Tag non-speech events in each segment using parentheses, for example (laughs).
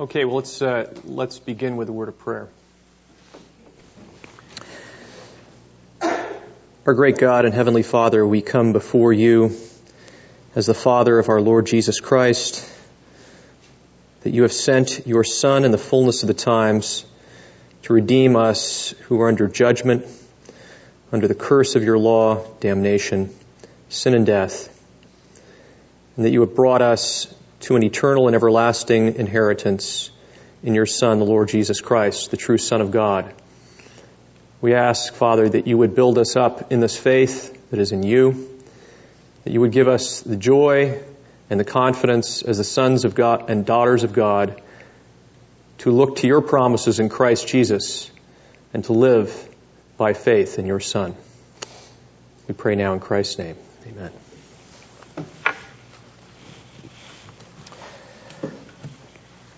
Okay, well, let's, uh, let's begin with a word of prayer. Our great God and Heavenly Father, we come before you as the Father of our Lord Jesus Christ, that you have sent your Son in the fullness of the times to redeem us who are under judgment, under the curse of your law, damnation, sin and death, and that you have brought us to an eternal and everlasting inheritance in your Son, the Lord Jesus Christ, the true Son of God. We ask, Father, that you would build us up in this faith that is in you, that you would give us the joy and the confidence as the sons of God and daughters of God to look to your promises in Christ Jesus and to live by faith in your Son. We pray now in Christ's name. Amen.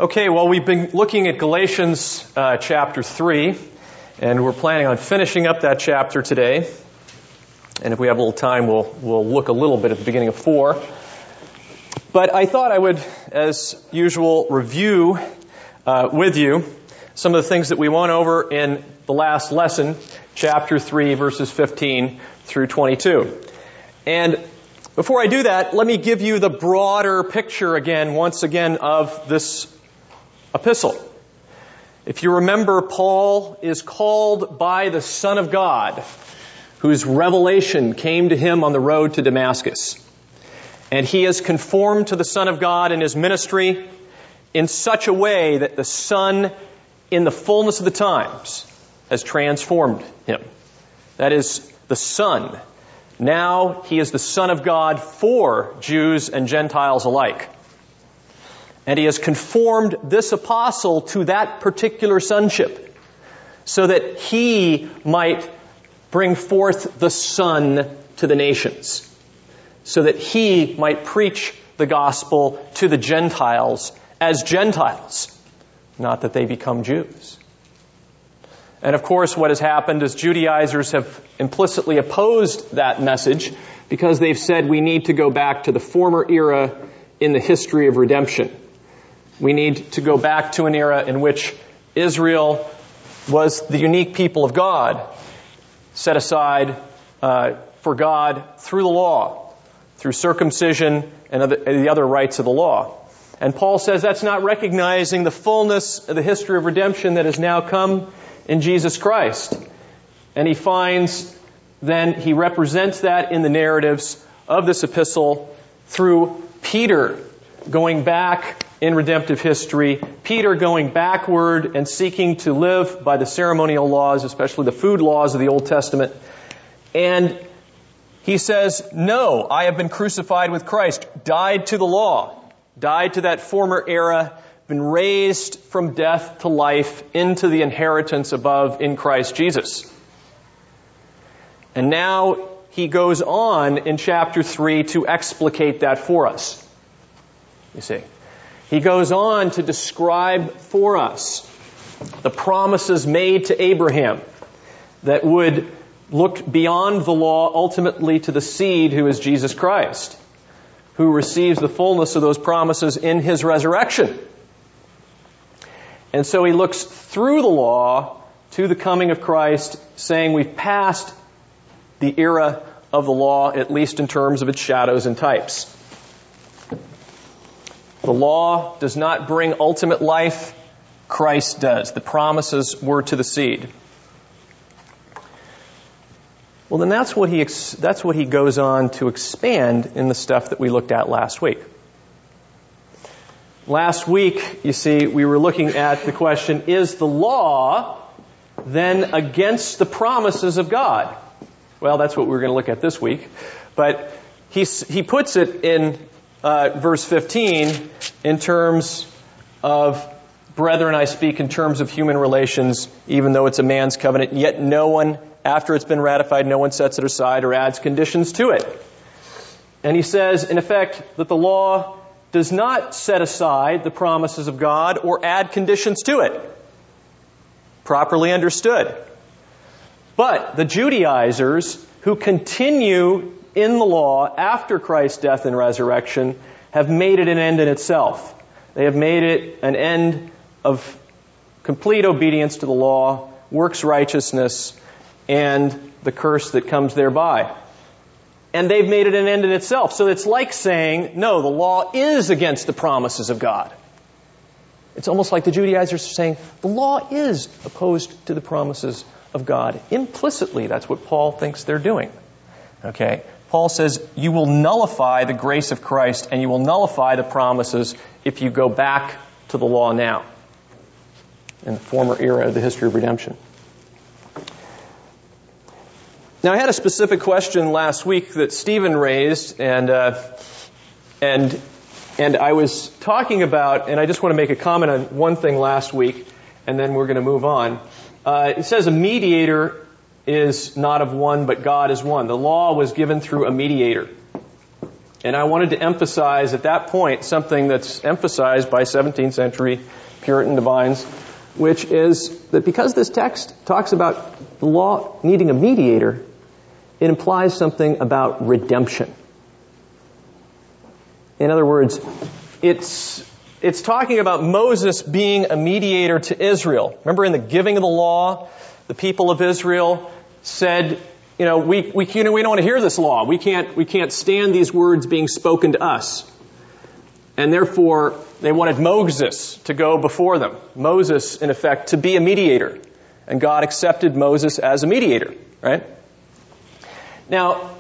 Okay, well, we've been looking at Galatians uh, chapter 3, and we're planning on finishing up that chapter today. And if we have a little time, we'll, we'll look a little bit at the beginning of 4. But I thought I would, as usual, review uh, with you some of the things that we went over in the last lesson, chapter 3, verses 15 through 22. And before I do that, let me give you the broader picture again, once again, of this epistle. If you remember, Paul is called by the Son of God, whose revelation came to him on the road to Damascus. And he is conformed to the Son of God in his ministry in such a way that the Son, in the fullness of the times, has transformed him. That is, the Son. Now he is the Son of God for Jews and Gentiles alike. And he has conformed this apostle to that particular sonship so that he might bring forth the Son to the nations, so that he might preach the gospel to the Gentiles as Gentiles, not that they become Jews. And of course, what has happened is Judaizers have implicitly opposed that message because they've said we need to go back to the former era in the history of redemption. We need to go back to an era in which Israel was the unique people of God, set aside uh, for God through the law, through circumcision and the other rites of the law. And Paul says that's not recognizing the fullness of the history of redemption that has now come in Jesus Christ. And he finds then he represents that in the narratives of this epistle through Peter going back in redemptive history, Peter going backward and seeking to live by the ceremonial laws, especially the food laws of the Old Testament. And he says, No, I have been crucified with Christ, died to the law, died to that former era, been raised from death to life into the inheritance above in Christ Jesus. And now he goes on in chapter 3 to explicate that for us. You see. He goes on to describe for us the promises made to Abraham that would look beyond the law ultimately to the seed who is Jesus Christ, who receives the fullness of those promises in his resurrection. And so he looks through the law to the coming of Christ, saying we've passed the era of the law, at least in terms of its shadows and types. The law does not bring ultimate life. Christ does. The promises were to the seed. Well, then that's what he, that's what he goes on to expand in the stuff that we looked at last week. Last week, you see, we were looking at the question, is the law then against the promises of God? Well, that's what we're going to look at this week. But he, he puts it in uh, verse 15 in terms of brethren, I speak in terms of human relations, even though it's a man's covenant, yet no one, after it's been ratified, no one sets it aside or adds conditions to it. And he says, in effect, that the law does not set aside the promises of God or add conditions to it. Properly understood. But the Judaizers who continue in the law after Christ's death and resurrection have made it an end in itself. They have made it an end of complete obedience to the law, works righteousness, and the curse that comes thereby. And they've made it an end in itself. So it's like saying, no, the law is against the promises of God. It's almost like the Judaizers are saying, the law is opposed to the promises of God. Implicitly, that's what Paul thinks they're doing. Okay? Paul says, you will nullify the grace of Christ and you will nullify the promises if you go back to the law now. In the former era of the history of redemption. Now, I had a specific question last week that Stephen raised, and uh, and and I was talking about, and I just want to make a comment on one thing last week, and then we're going to move on. Uh, it says a mediator is not of one, but God is one. The law was given through a mediator. And I wanted to emphasize at that point something that's emphasized by 17th century Puritan divines, which is that because this text talks about the law needing a mediator, it implies something about redemption. In other words, it's, it's talking about Moses being a mediator to Israel. Remember in the giving of the law, the people of Israel said, you know, we, we, you know, we don't want to hear this law. We can't, we can't stand these words being spoken to us. And therefore, they wanted Moses to go before them. Moses, in effect, to be a mediator. And God accepted Moses as a mediator, right? Now,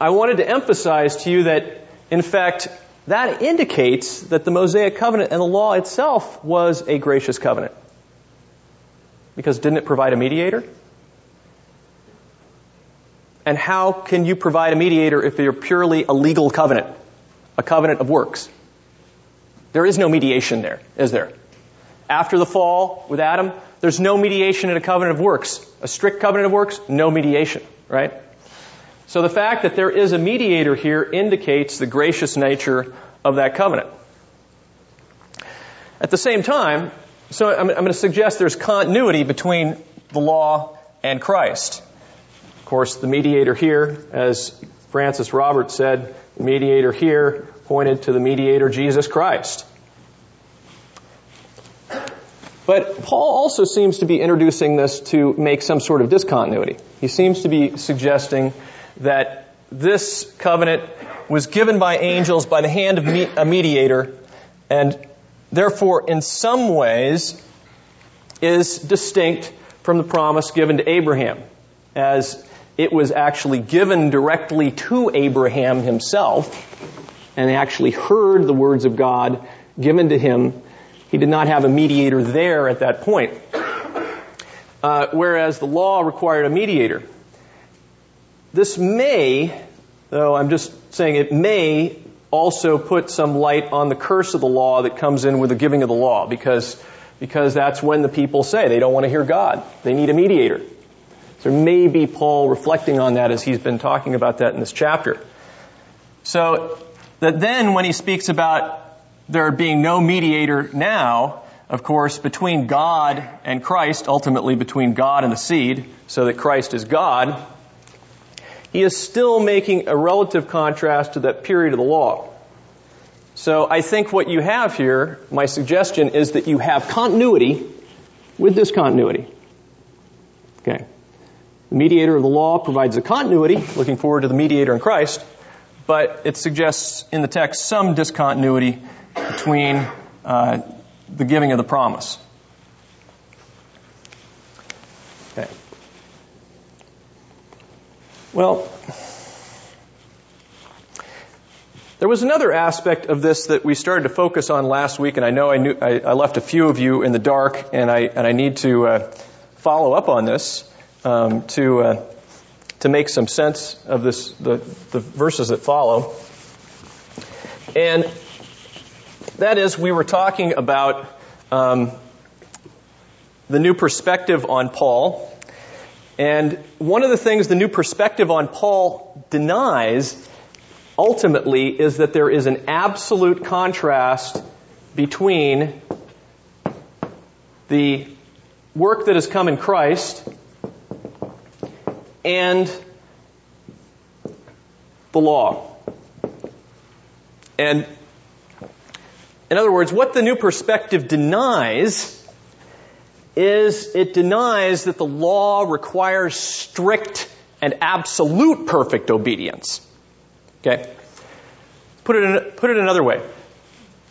I wanted to emphasize to you that in fact, that indicates that the Mosaic covenant and the law itself was a gracious covenant. Because didn't it provide a mediator? And how can you provide a mediator if you're purely a legal covenant? A covenant of works. There is no mediation there, is there? After the fall with Adam, there's no mediation in a covenant of works. A strict covenant of works, no mediation, right? So the fact that there is a mediator here indicates the gracious nature of that covenant. At the same time, so I'm, I'm going to suggest there's continuity between the law and Christ. Of course, the mediator here, as Francis Roberts said, the mediator here pointed to the mediator Jesus Christ. But Paul also seems to be introducing this to make some sort of discontinuity. He seems to be suggesting that this covenant was given by angels by the hand of a mediator and therefore in some ways is distinct from the promise given to Abraham as it was actually given directly to Abraham himself and actually heard the words of God given to him. He did not have a mediator there at that point. Uh, whereas the law required a mediator. This may, though I'm just saying it may also put some light on the curse of the law that comes in with the giving of the law because, because that's when the people say they don't want to hear God. They need a mediator. So maybe Paul reflecting on that as he's been talking about that in this chapter. So that then when he speaks about there being no mediator now, of course, between God and Christ, ultimately between God and the seed, so that Christ is God, he is still making a relative contrast to that period of the law. So I think what you have here, my suggestion is that you have continuity with discontinuity. Okay. The mediator of the law provides a continuity, looking forward to the mediator in Christ, but it suggests in the text some discontinuity between uh, the giving of the promise. Well, there was another aspect of this that we started to focus on last week, and I know I, knew, I, I left a few of you in the dark, and I, and I need to uh, follow up on this um, to, uh, to make some sense of this, the, the verses that follow. And that is, we were talking about um, the new perspective on Paul and one of the things the new perspective on Paul denies ultimately is that there is an absolute contrast between the work that has come in Christ and the law. And In other words, what the new perspective denies is it denies that the law requires strict and absolute perfect obedience. Okay? Put it, in, put it another way.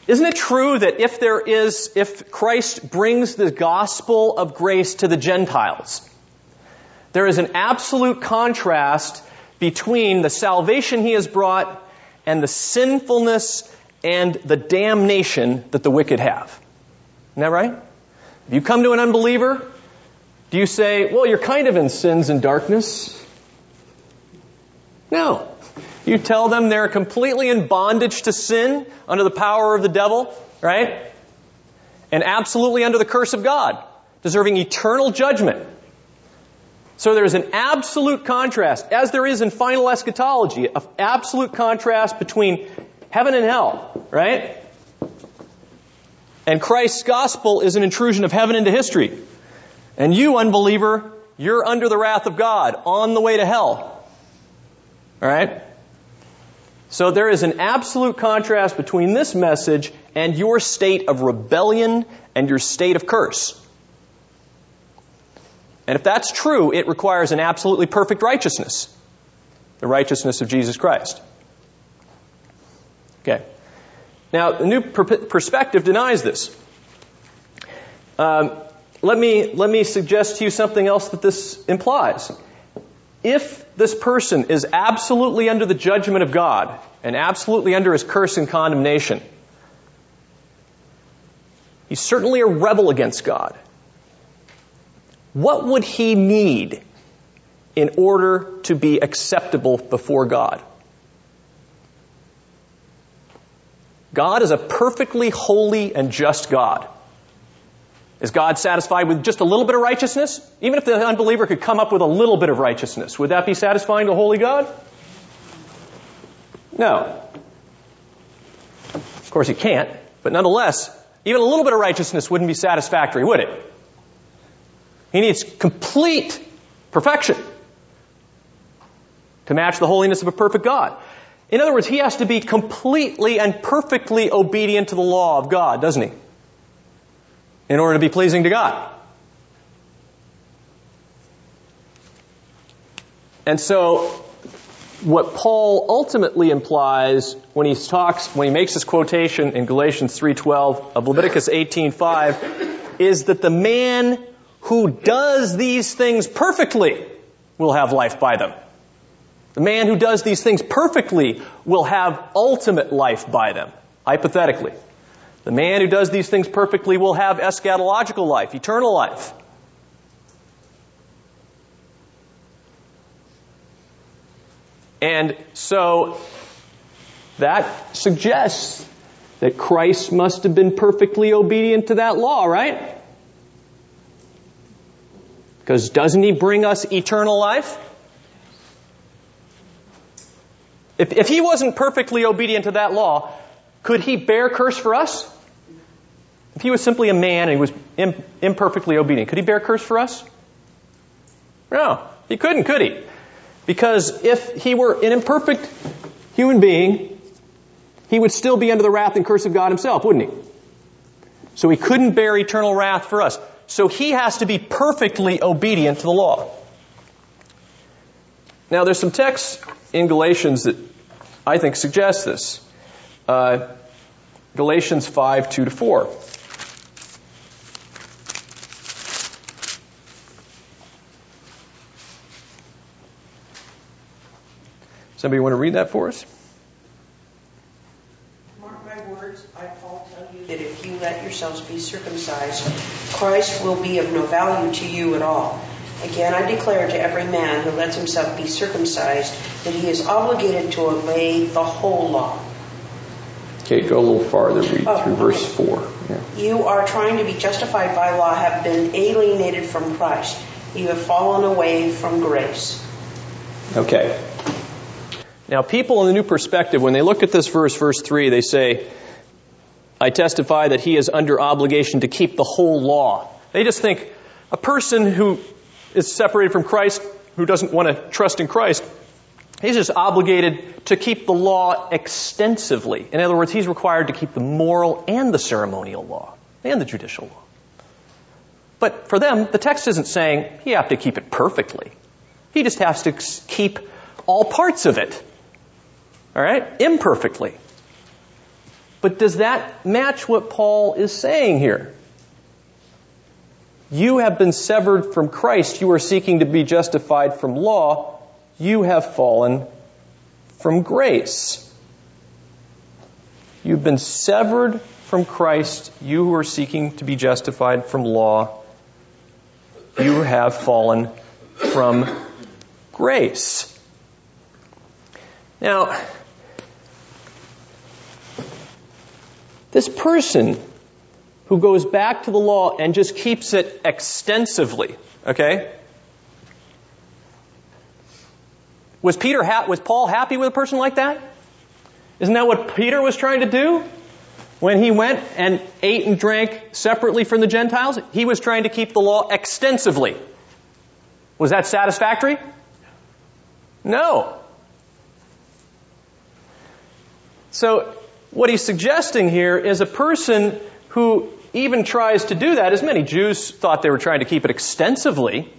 Isn't it true that if there is, if Christ brings the gospel of grace to the Gentiles, there is an absolute contrast between the salvation he has brought and the sinfulness and the damnation that the wicked have. Isn't that right? If you come to an unbeliever, do you say, well, you're kind of in sins and darkness? No. You tell them they're completely in bondage to sin, under the power of the devil, right? And absolutely under the curse of God, deserving eternal judgment. So there's an absolute contrast, as there is in final eschatology, an absolute contrast between heaven and hell, right? And Christ's gospel is an intrusion of heaven into history. And you, unbeliever, you're under the wrath of God, on the way to hell. Alright? So there is an absolute contrast between this message and your state of rebellion and your state of curse. And if that's true, it requires an absolutely perfect righteousness. The righteousness of Jesus Christ. Okay. Now, the new per- perspective denies this. Um, let me let me suggest to you something else that this implies. If this person is absolutely under the judgment of God and absolutely under his curse and condemnation, he's certainly a rebel against God. What would he need in order to be acceptable before God? God is a perfectly holy and just God. Is God satisfied with just a little bit of righteousness? Even if the unbeliever could come up with a little bit of righteousness, would that be satisfying to a holy God? No. Of course he can't, but nonetheless, even a little bit of righteousness wouldn't be satisfactory, would it? He needs complete perfection to match the holiness of a perfect God. In other words, he has to be completely and perfectly obedient to the law of God, doesn't he? In order to be pleasing to God. And so, what Paul ultimately implies when he talks, when he makes this quotation in Galatians 3.12 of Leviticus 18.5 is that the man who does these things perfectly will have life by them. The man who does these things perfectly will have ultimate life by them, hypothetically. The man who does these things perfectly will have eschatological life, eternal life. And so that suggests that Christ must have been perfectly obedient to that law, right? Because doesn't he bring us eternal life? If, if he wasn't perfectly obedient to that law, could he bear curse for us? If he was simply a man and he was imperfectly obedient, could he bear curse for us? No, he couldn't, could he? Because if he were an imperfect human being, he would still be under the wrath and curse of God himself, wouldn't he? So he couldn't bear eternal wrath for us. So he has to be perfectly obedient to the law. Now, there's some texts in Galatians that I think suggests this. Uh, Galatians 5, 2 to 4. Somebody want to read that for us? Mark my words, I, Paul, tell you that if you let yourselves be circumcised, Christ will be of no value to you at all. Again, I declare to every man who lets himself be circumcised that he is obligated to obey the whole law. Okay, go a little farther, read oh, through verse 4. Yeah. You are trying to be justified by law, have been alienated from Christ. You have fallen away from grace. Okay. Now, people in the new perspective, when they look at this verse, verse 3, they say, I testify that he is under obligation to keep the whole law. They just think a person who is separated from Christ, who doesn't want to trust in Christ, He's just obligated to keep the law extensively. In other words, he's required to keep the moral and the ceremonial law and the judicial law. But for them, the text isn't saying you have to keep it perfectly. He just has to keep all parts of it. All right? Imperfectly. But does that match what Paul is saying here? You have been severed from Christ. You are seeking to be justified from law. You have fallen from grace. You've been severed from Christ. You who are seeking to be justified from law. You have fallen from grace. Now, this person who goes back to the law and just keeps it extensively, okay? Was Peter ha- was Paul happy with a person like that? Isn't that what Peter was trying to do? When he went and ate and drank separately from the Gentiles, he was trying to keep the law extensively. Was that satisfactory? No. So, what he's suggesting here is a person who even tries to do that, as many Jews thought they were trying to keep it extensively.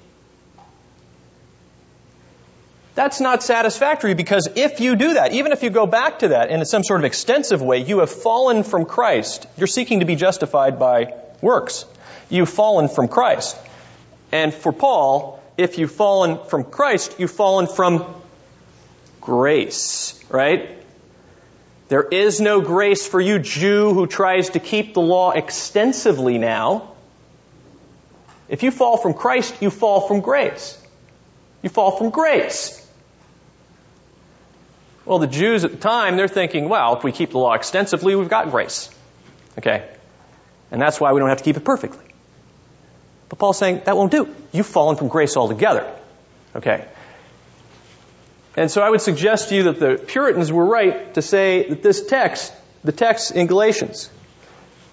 That's not satisfactory because if you do that, even if you go back to that in some sort of extensive way, you have fallen from Christ. You're seeking to be justified by works. You've fallen from Christ. And for Paul, if you've fallen from Christ, you've fallen from grace, right? There is no grace for you, Jew, who tries to keep the law extensively now. If you fall from Christ, you fall from grace. You fall from grace. Well, the Jews at the time, they're thinking, well, if we keep the law extensively, we've got grace. Okay? And that's why we don't have to keep it perfectly. But Paul's saying, that won't do. You've fallen from grace altogether. Okay? And so I would suggest to you that the Puritans were right to say that this text, the text in Galatians,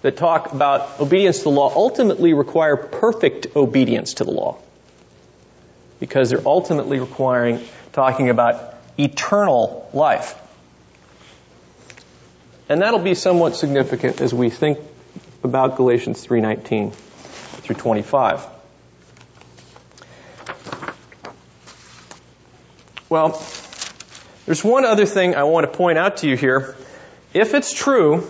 that talk about obedience to the law ultimately require perfect obedience to the law. Because they're ultimately requiring, talking about eternal life. And that'll be somewhat significant as we think about Galatians 3:19 through 25. Well, there's one other thing I want to point out to you here. If it's true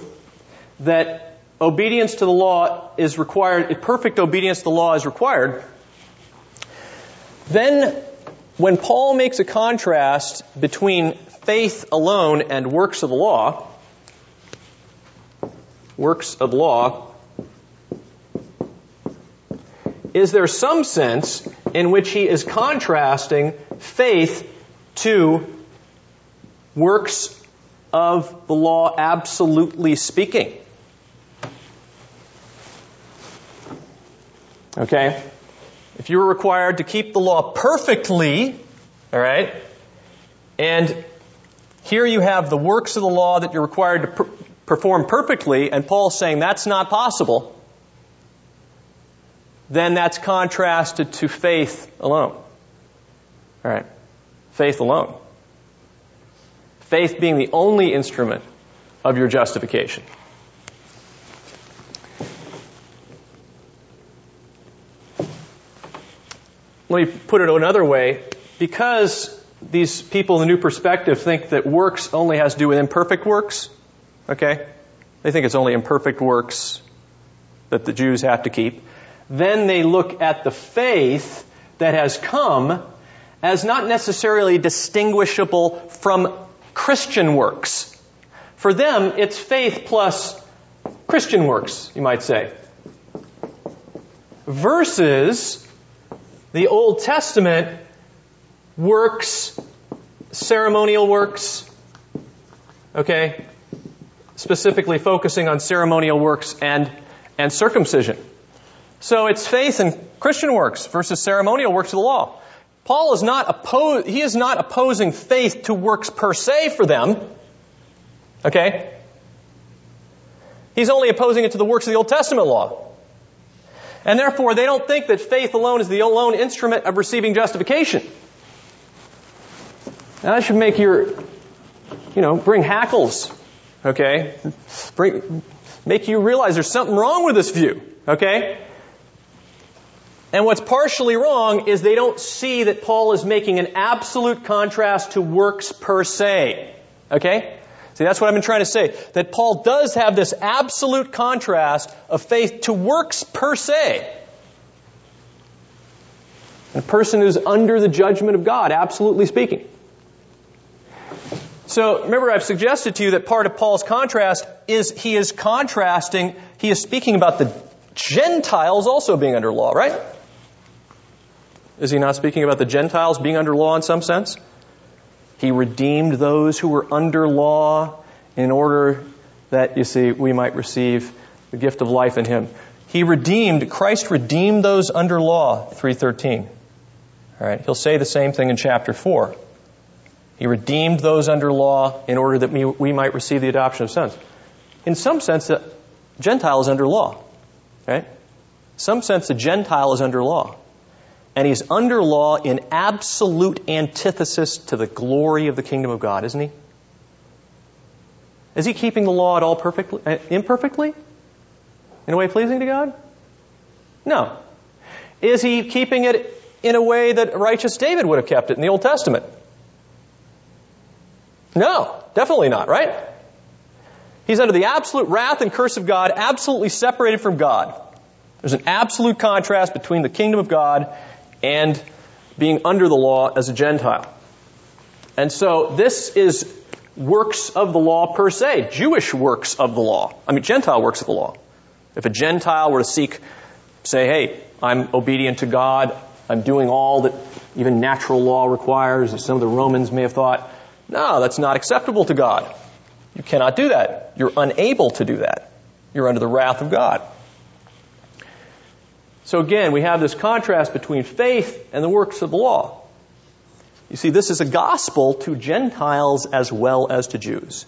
that obedience to the law is required, perfect obedience to the law is required, then when Paul makes a contrast between faith alone and works of the law, works of law, is there some sense in which he is contrasting faith to works of the law absolutely speaking? Okay? if you were required to keep the law perfectly, all right, and here you have the works of the law that you're required to per- perform perfectly, and Paul's saying that's not possible, then that's contrasted to faith alone. All right, faith alone. Faith being the only instrument of your justification. Let me put it another way. Because these people in the New Perspective think that works only has to do with imperfect works, okay? They think it's only imperfect works that the Jews have to keep. Then they look at the faith that has come as not necessarily distinguishable from Christian works. For them, it's faith plus Christian works, you might say. Versus the Old Testament works, ceremonial works, okay, specifically focusing on ceremonial works and, and circumcision. So it's faith and Christian works versus ceremonial works of the law. Paul is not opposed, he is not opposing faith to works per se for them. Okay? He's only opposing it to the works of the Old Testament law. And therefore, they don't think that faith alone is the alone instrument of receiving justification. Now that should make your, you know, bring hackles, okay? Bring, make you realize there's something wrong with this view, okay? And what's partially wrong is they don't see that Paul is making an absolute contrast to works per se. Okay? See, that's what I've been trying to say. That Paul does have this absolute contrast of faith to works per se. A person who's under the judgment of God, absolutely speaking. So remember, I've suggested to you that part of Paul's contrast is he is contrasting, he is speaking about the Gentiles also being under law, right? Is he not speaking about the Gentiles being under law in some sense? He redeemed those who were under law in order that, you see, we might receive the gift of life in him. He redeemed, Christ redeemed those under law, 313. All right, he'll say the same thing in chapter 4. He redeemed those under law in order that we, might receive the adoption of sons. In some sense, the Gentile is under law. Right? In some sense, the Gentile is under law and he's under law in absolute antithesis to the glory of the kingdom of God, isn't he? Is he keeping the law at all perfectly, uh, imperfectly? In a way pleasing to God? No. Is he keeping it in a way that righteous David would have kept it in the Old Testament? No, definitely not, right? He's under the absolute wrath and curse of God, absolutely separated from God. There's an absolute contrast between the kingdom of God and being under the law as a Gentile. And so this is works of the law per se, Jewish works of the law. I mean, Gentile works of the law. If a Gentile were to seek, say, hey, I'm obedient to God, I'm doing all that even natural law requires, as some of the Romans may have thought, no, that's not acceptable to God. You cannot do that. You're unable to do that. You're under the wrath of God. So again, we have this contrast between faith and the works of the law. You see, this is a gospel to Gentiles as well as to Jews.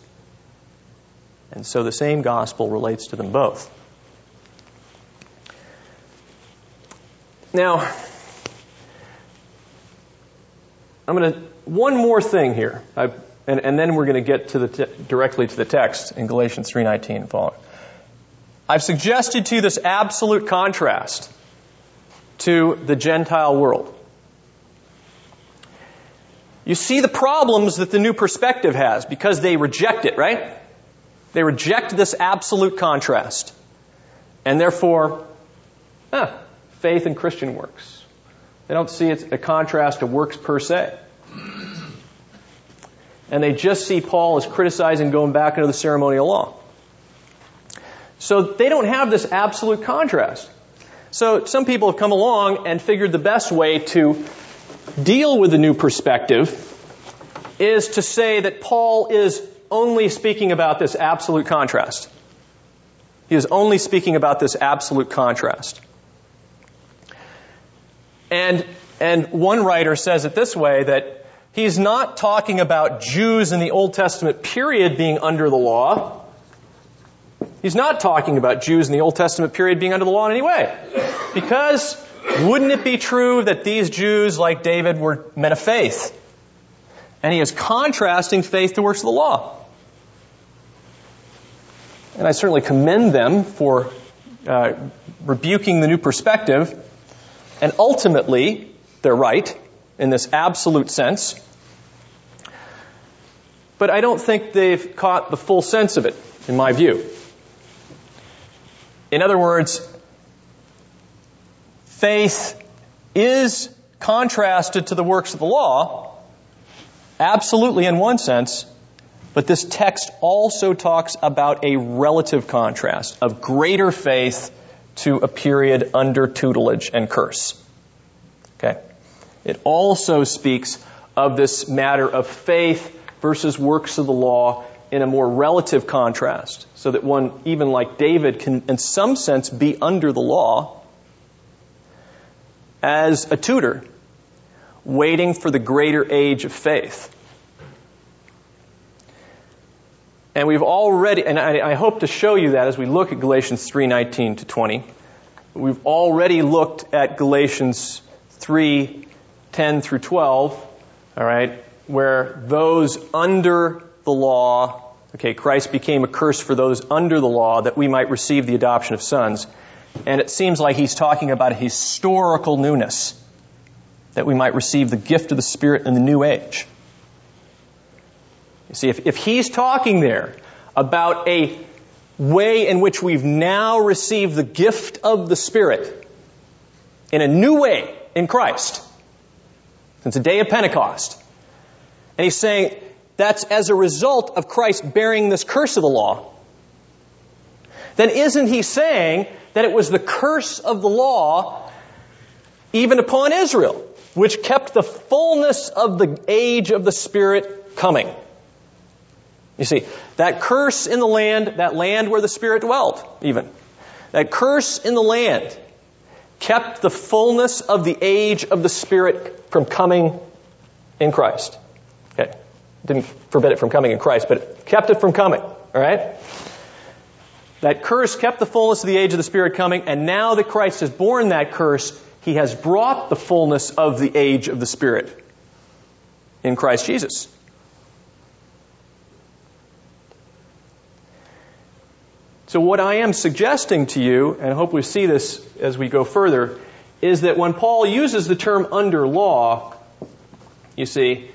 And so the same gospel relates to them both. Now, I'm going to, one more thing here, I, and, and, then we're going to get to the te- directly to the text in Galatians 3.19 and following. I've suggested to you this absolute contrast to the Gentile world. You see the problems that the new perspective has because they reject it, right? They reject this absolute contrast. And therefore, ah, faith and Christian works. They don't see it a contrast to works per se. And they just see Paul as criticizing going back into the ceremonial law. So they don't have this absolute contrast. So some people have come along and figured the best way to deal with the new perspective is to say that Paul is only speaking about this absolute contrast. He is only speaking about this absolute contrast. And, and one writer says it this way that he's not talking about Jews in the Old Testament period being under the law. He's not talking about Jews in the Old Testament period being under the law in any way. Because wouldn't it be true that these Jews, like David, were men of faith? And he is contrasting faith to works of the law. And I certainly commend them for uh, rebuking the new perspective. And ultimately, they're right in this absolute sense. But I don't think they've caught the full sense of it, in my view. In other words, faith is contrasted to the works of the law, absolutely in one sense, but this text also talks about a relative contrast of greater faith to a period under tutelage and curse. Okay? It also speaks of this matter of faith versus works of the law in a more relative contrast, so that one, even like David, can in some sense be under the law as a tutor, waiting for the greater age of faith. And we've already, and I, I hope to show you that as we look at Galatians 3:19 to 20. We've already looked at Galatians 3:10 through 12, all right, where those under the law, okay, Christ became a curse for those under the law that we might receive the adoption of sons. And it seems like he's talking about a historical newness that we might receive the gift of the Spirit in the new age. You see, if, if he's talking there about a way in which we've now received the gift of the Spirit in a new way in Christ, since the day of Pentecost, and he's saying that's as a result of Christ bearing this curse of the law, then isn't he saying that it was the curse of the law even upon Israel, which kept the fullness of the age of the Spirit coming? You see, that curse in the land, that land where the Spirit dwelt, even, that curse in the land kept the fullness of the age of the Spirit from coming in Christ. Okay. Didn't forbid it from coming in Christ, but kept it from coming. All right? That curse kept the fullness of the age of the Spirit coming, and now that Christ has borne that curse, he has brought the fullness of the age of the Spirit in Christ Jesus. So, what I am suggesting to you, and I hope we see this as we go further, is that when Paul uses the term under law, you see,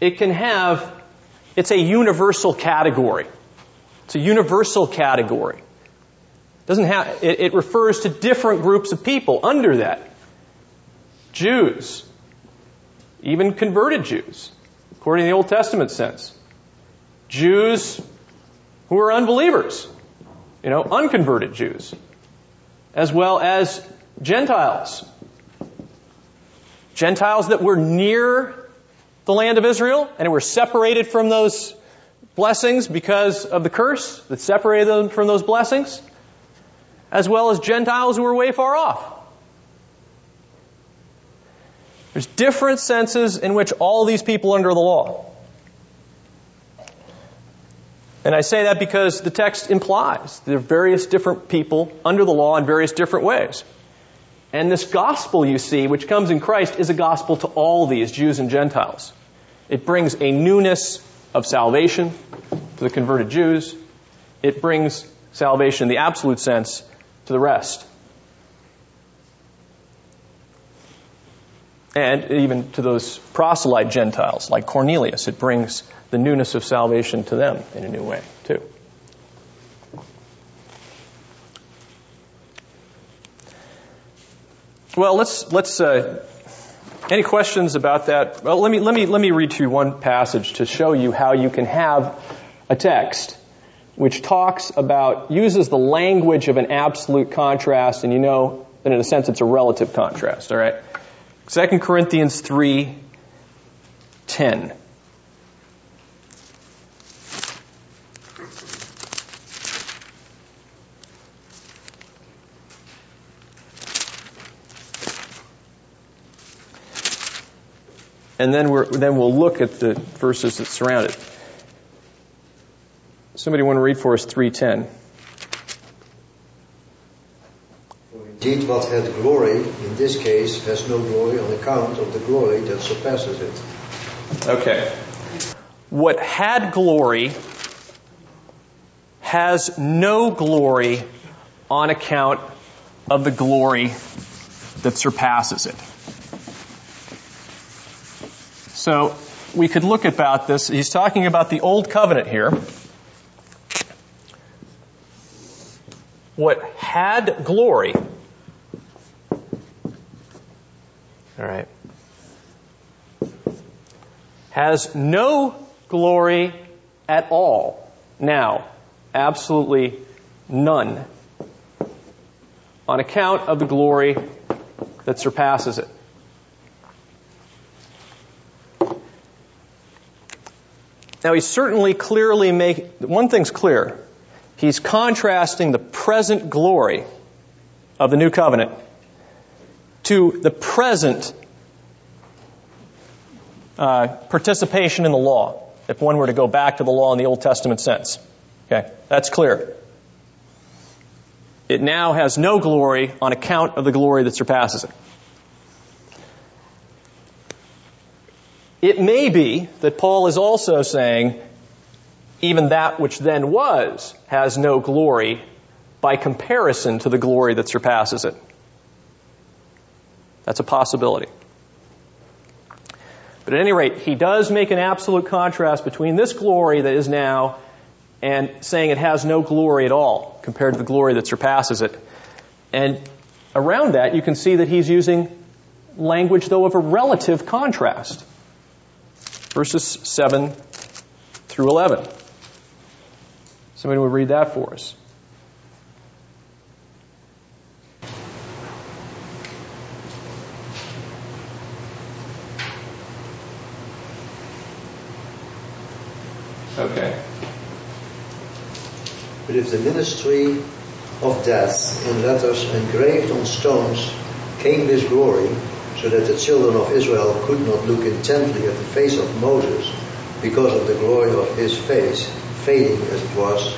it can have, it's a universal category. It's a universal category. It doesn't have, it, it refers to different groups of people under that. Jews, even converted Jews, according to the Old Testament sense. Jews who are unbelievers you know, unconverted Jews, as well as Gentiles. Gentiles that were near the land of Israel and were separated from those blessings because of the curse that separated them from those blessings, as well as Gentiles who were way far off. There's different senses in which all these people under the law and I say that because the text implies there are various different people under the law in various different ways. And this gospel, you see, which comes in Christ, is a gospel to all these Jews and Gentiles. It brings a newness of salvation to the converted Jews. It brings salvation in the absolute sense to the rest. And even to those proselyte Gentiles like Cornelius, it brings the newness of salvation to them in a new way, too. Well, let's let's. Uh, any questions about that? Well, let me let me let me read to you one passage to show you how you can have a text which talks about uses the language of an absolute contrast, and you know that in a sense it's a relative contrast. All right. 2 Corinthians three ten. And then, we're, then we'll look at the verses that surround it. Somebody want to read for us 310. Indeed, what had glory in this case has no glory on account of the glory that surpasses it. Okay. What had glory has no glory on account of the glory that surpasses it. So we could look about this. He's talking about the old covenant here. What had glory, all right, has no glory at all now. Absolutely none. On account of the glory that surpasses it. Now, he's certainly clearly making, one thing's clear. He's contrasting the present glory of the new covenant to the present uh, participation in the law, if one were to go back to the law in the Old Testament sense. Okay, that's clear. It now has no glory on account of the glory that surpasses it. It may be that Paul is also saying, even that which then was has no glory by comparison to the glory that surpasses it. That's a possibility. But at any rate, he does make an absolute contrast between this glory that is now and saying it has no glory at all compared to the glory that surpasses it. And around that, you can see that he's using language, though, of a relative contrast. Verses 7 through 11. Somebody would read that for us. Okay. But if the ministry of death in letters engraved on stones came with glory, so that the children of Israel could not look intently at the face of Moses because of the glory of his face, fading as it was,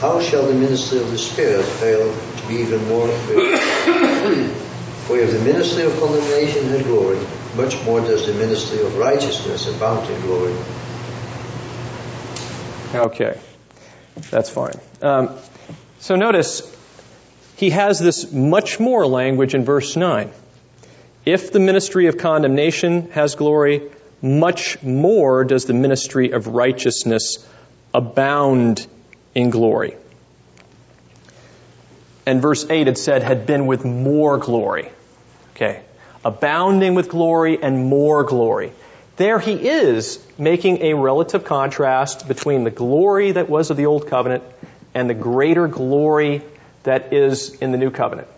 how shall the ministry of the Spirit fail to be even more (coughs) For if the ministry of condemnation had glory, much more does the ministry of righteousness abound in glory. Okay, that's fine. Um, so notice, he has this much more language in verse 9. If the ministry of condemnation has glory, much more does the ministry of righteousness abound in glory. And verse 8 had said, had been with more glory. Okay. Abounding with glory and more glory. There he is making a relative contrast between the glory that was of the old covenant and the greater glory that is in the new covenant.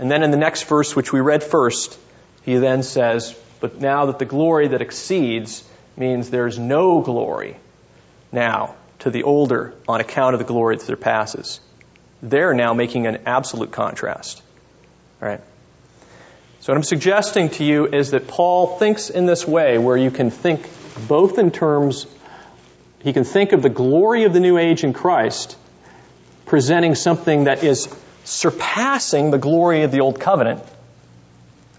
And then in the next verse, which we read first, he then says, But now that the glory that exceeds means there's no glory now to the older on account of the glory that surpasses. They're now making an absolute contrast. All right? So what I'm suggesting to you is that Paul thinks in this way where you can think both in terms, he can think of the glory of the new age in Christ presenting something that is surpassing the glory of the old covenant.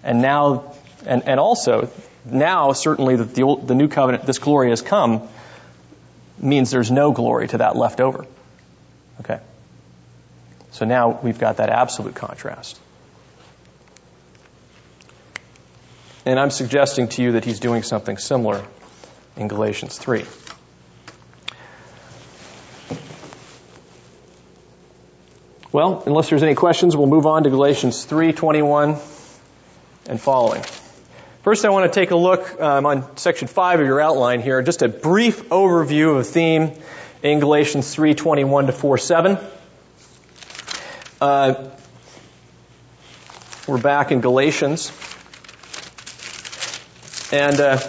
And now, and, and also, now certainly that the, old, the new covenant, this glory has come, means there's no glory to that left over. Okay. So now we've got that absolute contrast. And I'm suggesting to you that he's doing something similar in Galatians 3. Well, unless there's any questions, we'll move on to Galatians 3:21 and following. First, I want to take a look um, on section 5 of your outline here, just a brief overview of theme in Galatians 3:21 to 4:7. Uh, we're back in Galatians. And uh,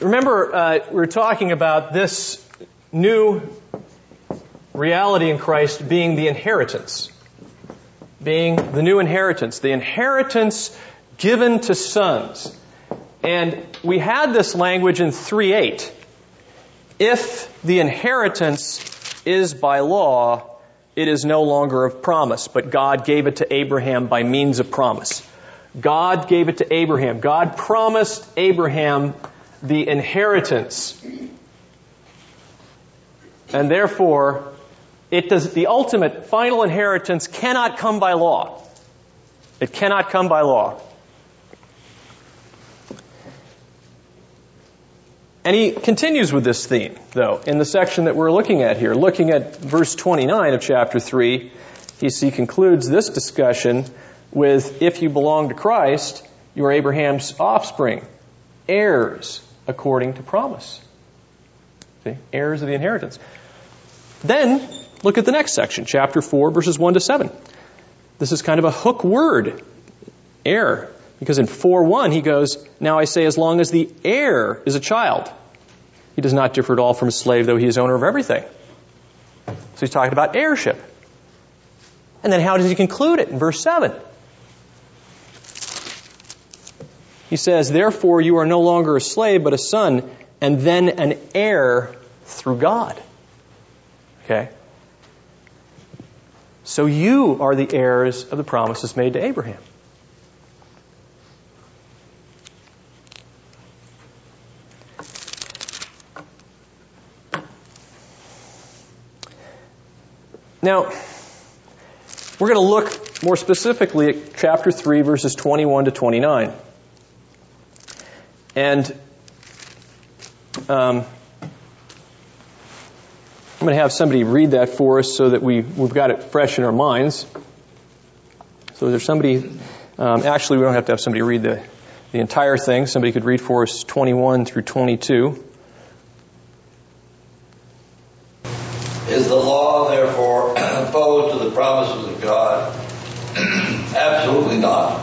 remember, uh, we are talking about this new reality in Christ being the inheritance. Being the new inheritance. The inheritance given to sons. And we had this language in 3.8. If the inheritance is by law, it is no longer of promise, but God gave it to Abraham by means of promise. God gave it to Abraham. God promised Abraham the inheritance. And therefore, it does, the ultimate final inheritance cannot come by law. It cannot come by law. And he continues with this theme, though, in the section that we're looking at here. Looking at verse 29 of chapter 3, he, concludes this discussion with if you belong to Christ, you are Abraham's offspring, heirs according to promise. See? Heirs of the inheritance. Then, look at the next section, chapter 4, verses 1 to 7. This is kind of a hook word, heir. Because in 4 1, he goes, Now I say, as long as the heir is a child, he does not differ at all from a slave, though he is owner of everything. So he's talking about heirship. And then how does he conclude it in verse 7? He says, Therefore you are no longer a slave, but a son, and then an heir through God. Okay? So you are the heirs of the promises made to Abraham. Now, we're going to look more specifically at chapter 3, verses 21 to 29. And um, I'm going to have somebody read that for us so that we, we've got it fresh in our minds. So there's somebody, um, actually, we don't have to have somebody read the, the entire thing. Somebody could read for us 21 through 22. Is the law, therefore, opposed to the promises of God? Absolutely not.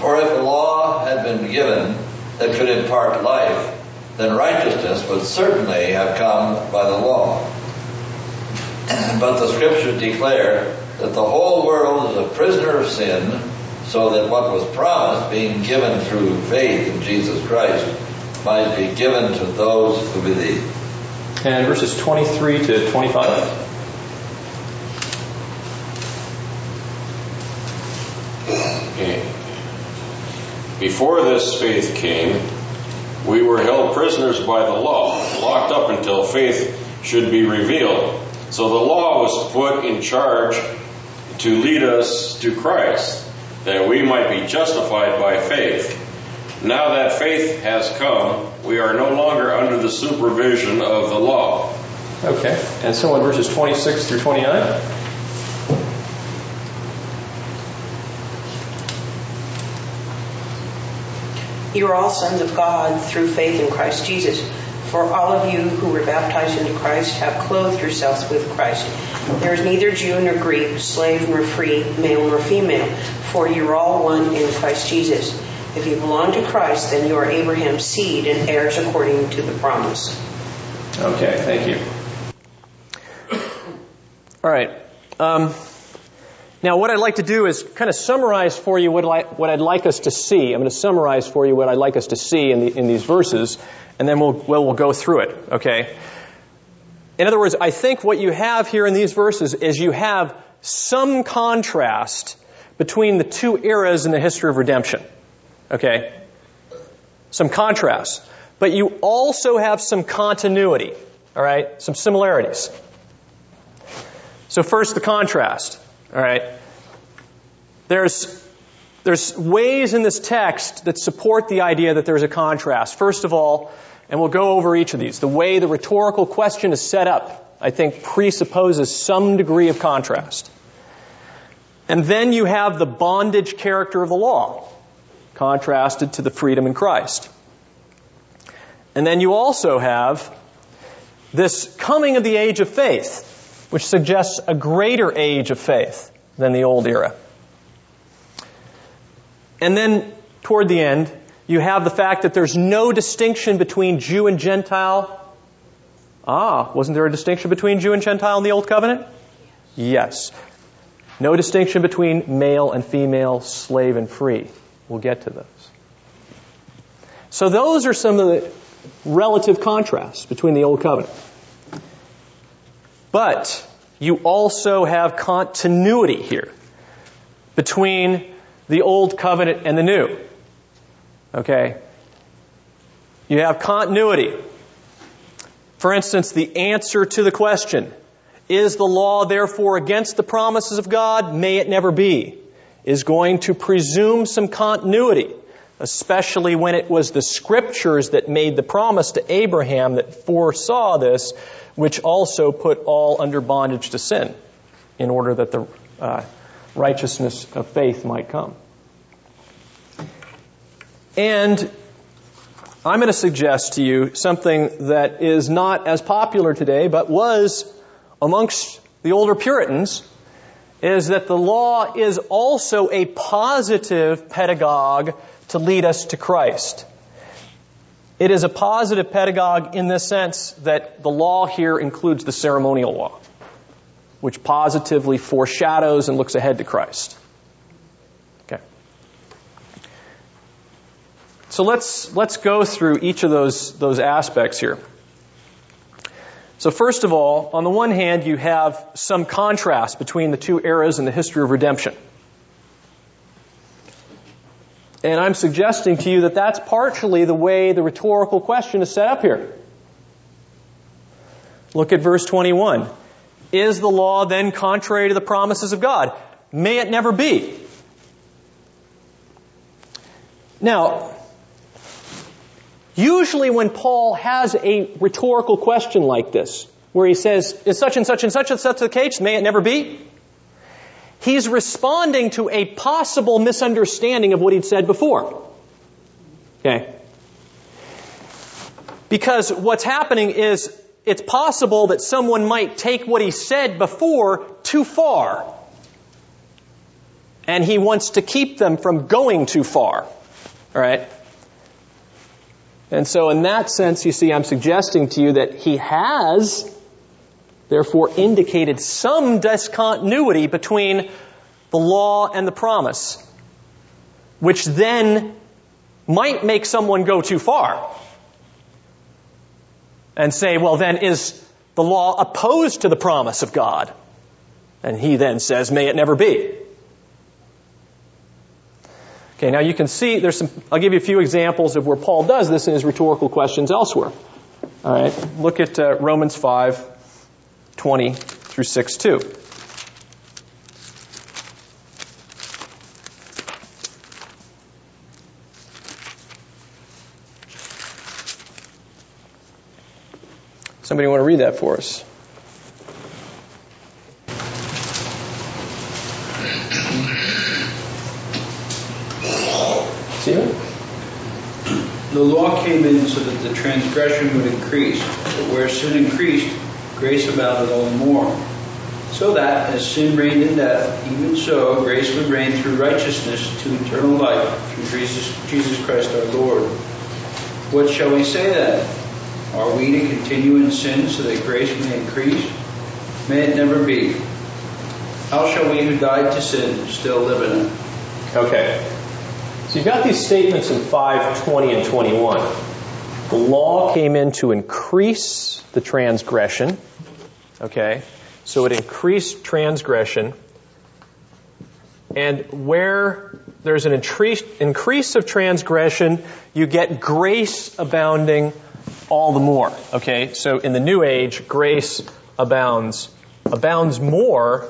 For if the law had been given that could impart life, then righteousness would certainly have come by the law. (clears throat) but the scriptures declare that the whole world is a prisoner of sin, so that what was promised, being given through faith in Jesus Christ, might be given to those who believe. And verses 23 to 25. Okay. Before this faith came, we were held prisoners by the law, locked up until faith should be revealed. So the law was put in charge to lead us to Christ, that we might be justified by faith. Now that faith has come, we are no longer under the supervision of the law. Okay. And so in verses 26 through 29. You are all sons of God through faith in Christ Jesus. For all of you who were baptized into Christ have clothed yourselves with Christ. There is neither Jew nor Greek, slave nor free, male nor female, for you are all one in Christ Jesus. If you belong to Christ, then you are Abraham's seed and heirs according to the promise. Okay, thank you. All right. Um, now, what I'd like to do is kind of summarize for you what, I, I'd like us to see. I'm going to summarize for you what I'd like us to see in, the, in these verses, and then we'll, we'll, we'll go through it, okay? In other words, I think what you have here in these verses is you have some contrast between the two eras in the history of redemption, okay? Some contrast. But you also have some continuity, all right? Some similarities. So first, the contrast. All right. There's, there's ways in this text that support the idea that there's a contrast. First of all, and we'll go over each of these, the way the rhetorical question is set up, I think, presupposes some degree of contrast. And then you have the bondage character of the law, contrasted to the freedom in Christ. And then you also have this coming of the age of faith which suggests a greater age of faith than the old era. And then, toward the end, you have the fact that there's no distinction between Jew and Gentile. Ah, wasn't there a distinction between Jew and Gentile in the Old Covenant? Yes. No distinction between male and female, slave and free. We'll get to those. So those are some of the relative contrasts between the Old Covenant. But you also have continuity here between the old covenant and the new. Okay? You have continuity. For instance, the answer to the question, is the law therefore against the promises of God? May it never be, is going to presume some continuity, especially when it was the scriptures that made the promise to Abraham that foresaw this which also put all under bondage to sin, in order that the uh, righteousness of faith might come. And I'm going to suggest to you something that is not as popular today, but was amongst the older Puritans, is that the law is also a positive pedagogue to lead us to Christ. It is a positive pedagogue in the sense that the law here includes the ceremonial law, which positively foreshadows and looks ahead to Christ. Okay. So let's, let's go through each of those, those aspects here. So first of all, on the one hand, you have some contrast between the two eras in the history of redemption. And I'm suggesting to you that that's partially the way the rhetorical question is set up here. Look at verse 21. Is the law then contrary to the promises of God? May it never be. Now, usually when Paul has a rhetorical question like this, where he says, is such and such and such and such the case? May it never be? He's responding to a possible misunderstanding of what he'd said before. Okay? Because what's happening is it's possible that someone might take what he said before too far. And he wants to keep them from going too far. All right? And so, in that sense, you see, I'm suggesting to you that he has, therefore, indicated some discontinuity between the law and the promise, which then might make someone go too far and say, well, then is the law opposed to the promise of God? And he then says, may it never be. Okay, now you can see there's some, I'll give you a few examples of where Paul does this in his rhetorical questions elsewhere. All right, look at uh, Romans 5, 20 through 6, 2. Somebody want to read that for us? The law came in so that the transgression would increase, but where sin increased, grace abounded all the more. So that, as sin reigned in death, even so grace would reign through righteousness to eternal life through Jesus, Jesus Christ our Lord. What shall we say then? Are we to continue in sin so that grace may increase? May it never be. How shall we who died to sin still live in it? Okay. So you've got these statements in 5, 20, and 21. The law came in to increase the transgression. Okay. So it increased transgression. And where there's an increase, of transgression, you get grace abounding all the more. Okay, so in the new age, grace abounds, abounds more,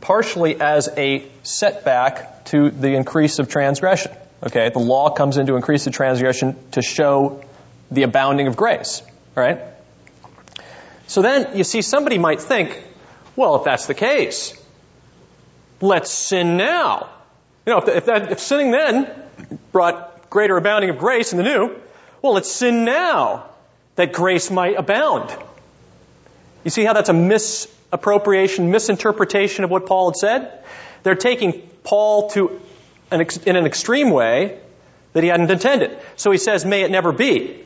partially as a setback to the increase of transgression. Okay, the law comes in to increase the transgression to show the abounding of grace. Right? So then you see somebody might think, well, if that's the case, let's sin now. You know, if, if, that, if sinning then brought greater abounding of grace in the new, well, let's sin now that grace might abound. You see how that's a misappropriation, misinterpretation of what Paul had said? They're taking Paul to in an extreme way that he hadn't intended. So he says, may it never be.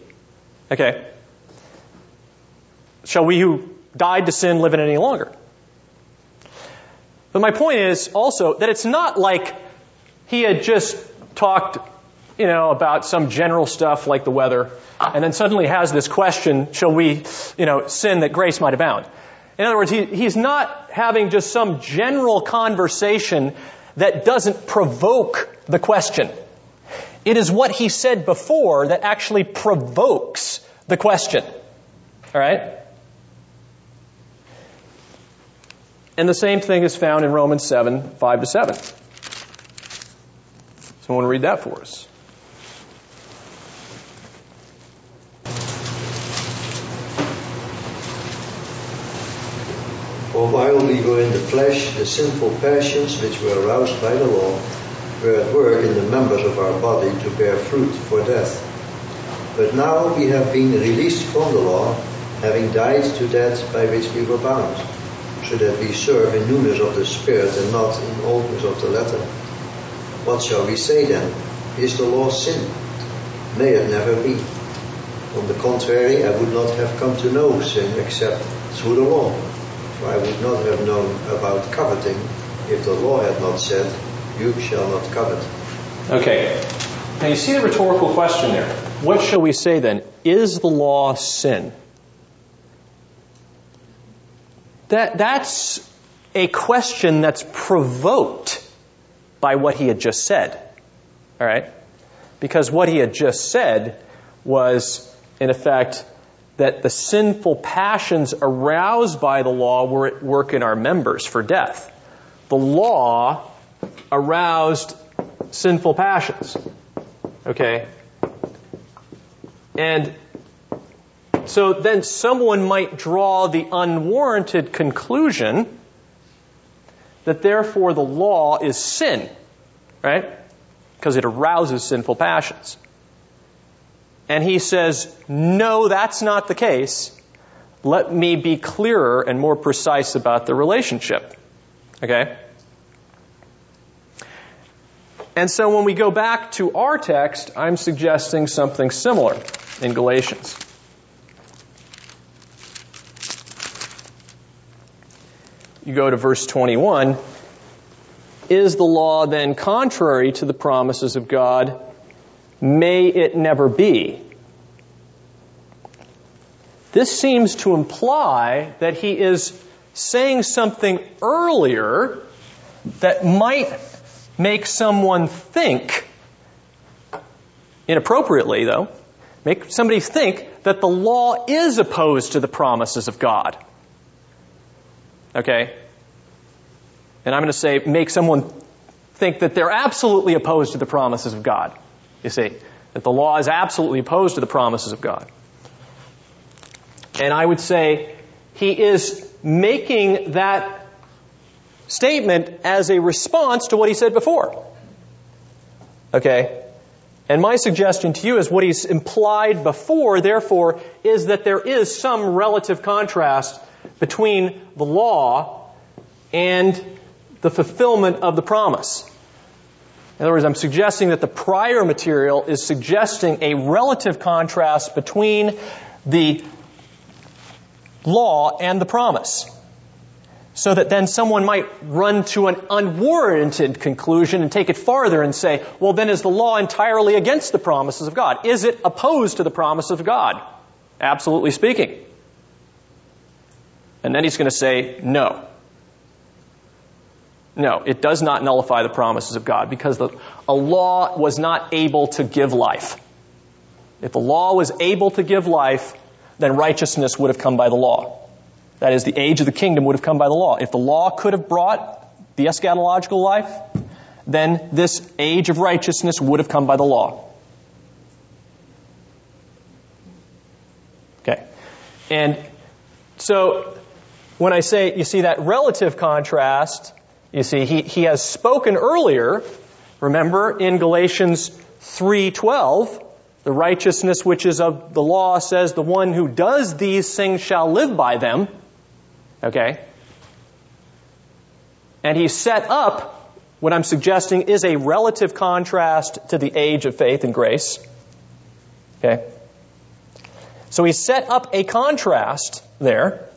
Okay. Shall we who died to sin live in any longer? But my point is also that it's not like he had just talked you know, about some general stuff like the weather, and then suddenly has this question, shall we, you know, sin that grace might abound? In other words, he, he's not having just some general conversation that doesn't provoke the question. It is what he said before that actually provokes the question. All right? And the same thing is found in Romans 7, 5 to 7. Someone read that for us. For while we were in the flesh, the sinful passions which were aroused by the law were at work in the members of our body to bear fruit for death. But now we have been released from the law, having died to that by which we were bound, so that we serve in newness of the Spirit and not in oldness of the letter. What shall we say then? Is the law sin? May it never be. On the contrary, I would not have come to know sin except through the law. I would not have known about coveting if the law had not said, You shall not covet. Okay. Now you see the rhetorical question there. What shall we say then? Is the law sin? That, that's a question that's provoked by what he had just said. All right? Because what he had just said was, in effect, that the sinful passions aroused by the law were at work in our members for death. The law aroused sinful passions. Okay? And so then someone might draw the unwarranted conclusion that therefore the law is sin, right? Because it arouses sinful passions. And he says, no, that's not the case. Let me be clearer and more precise about the relationship. Okay? And so when we go back to our text, I'm suggesting something similar in Galatians. You go to verse 21. Is the law then contrary to the promises of God? May it never be. This seems to imply that he is saying something earlier that might make someone think, inappropriately though, make somebody think that the law is opposed to the promises of God. Okay? And I'm going to say, make someone think that they're absolutely opposed to the promises of God. You see, that the law is absolutely opposed to the promises of God. And I would say he is making that statement as a response to what he said before. Okay? And my suggestion to you is what he's implied before, therefore, is that there is some relative contrast between the law and the fulfillment of the promise. In other words, I'm suggesting that the prior material is suggesting a relative contrast between the law and the promise. So that then someone might run to an unwarranted conclusion and take it farther and say, well, then is the law entirely against the promises of God? Is it opposed to the promise of God? Absolutely speaking. And then he's going to say, no. No, it does not nullify the promises of God because the, a law was not able to give life. If the law was able to give life, then righteousness would have come by the law. That is, the age of the kingdom would have come by the law. If the law could have brought the eschatological life, then this age of righteousness would have come by the law. Okay. And so, when I say, you see that relative contrast, you see, he, he has spoken earlier, remember, in Galatians 3.12, the righteousness which is of the law says the one who does these things shall live by them. Okay? And he set up what I'm suggesting is a relative contrast to the age of faith and grace. Okay? So he set up a contrast there.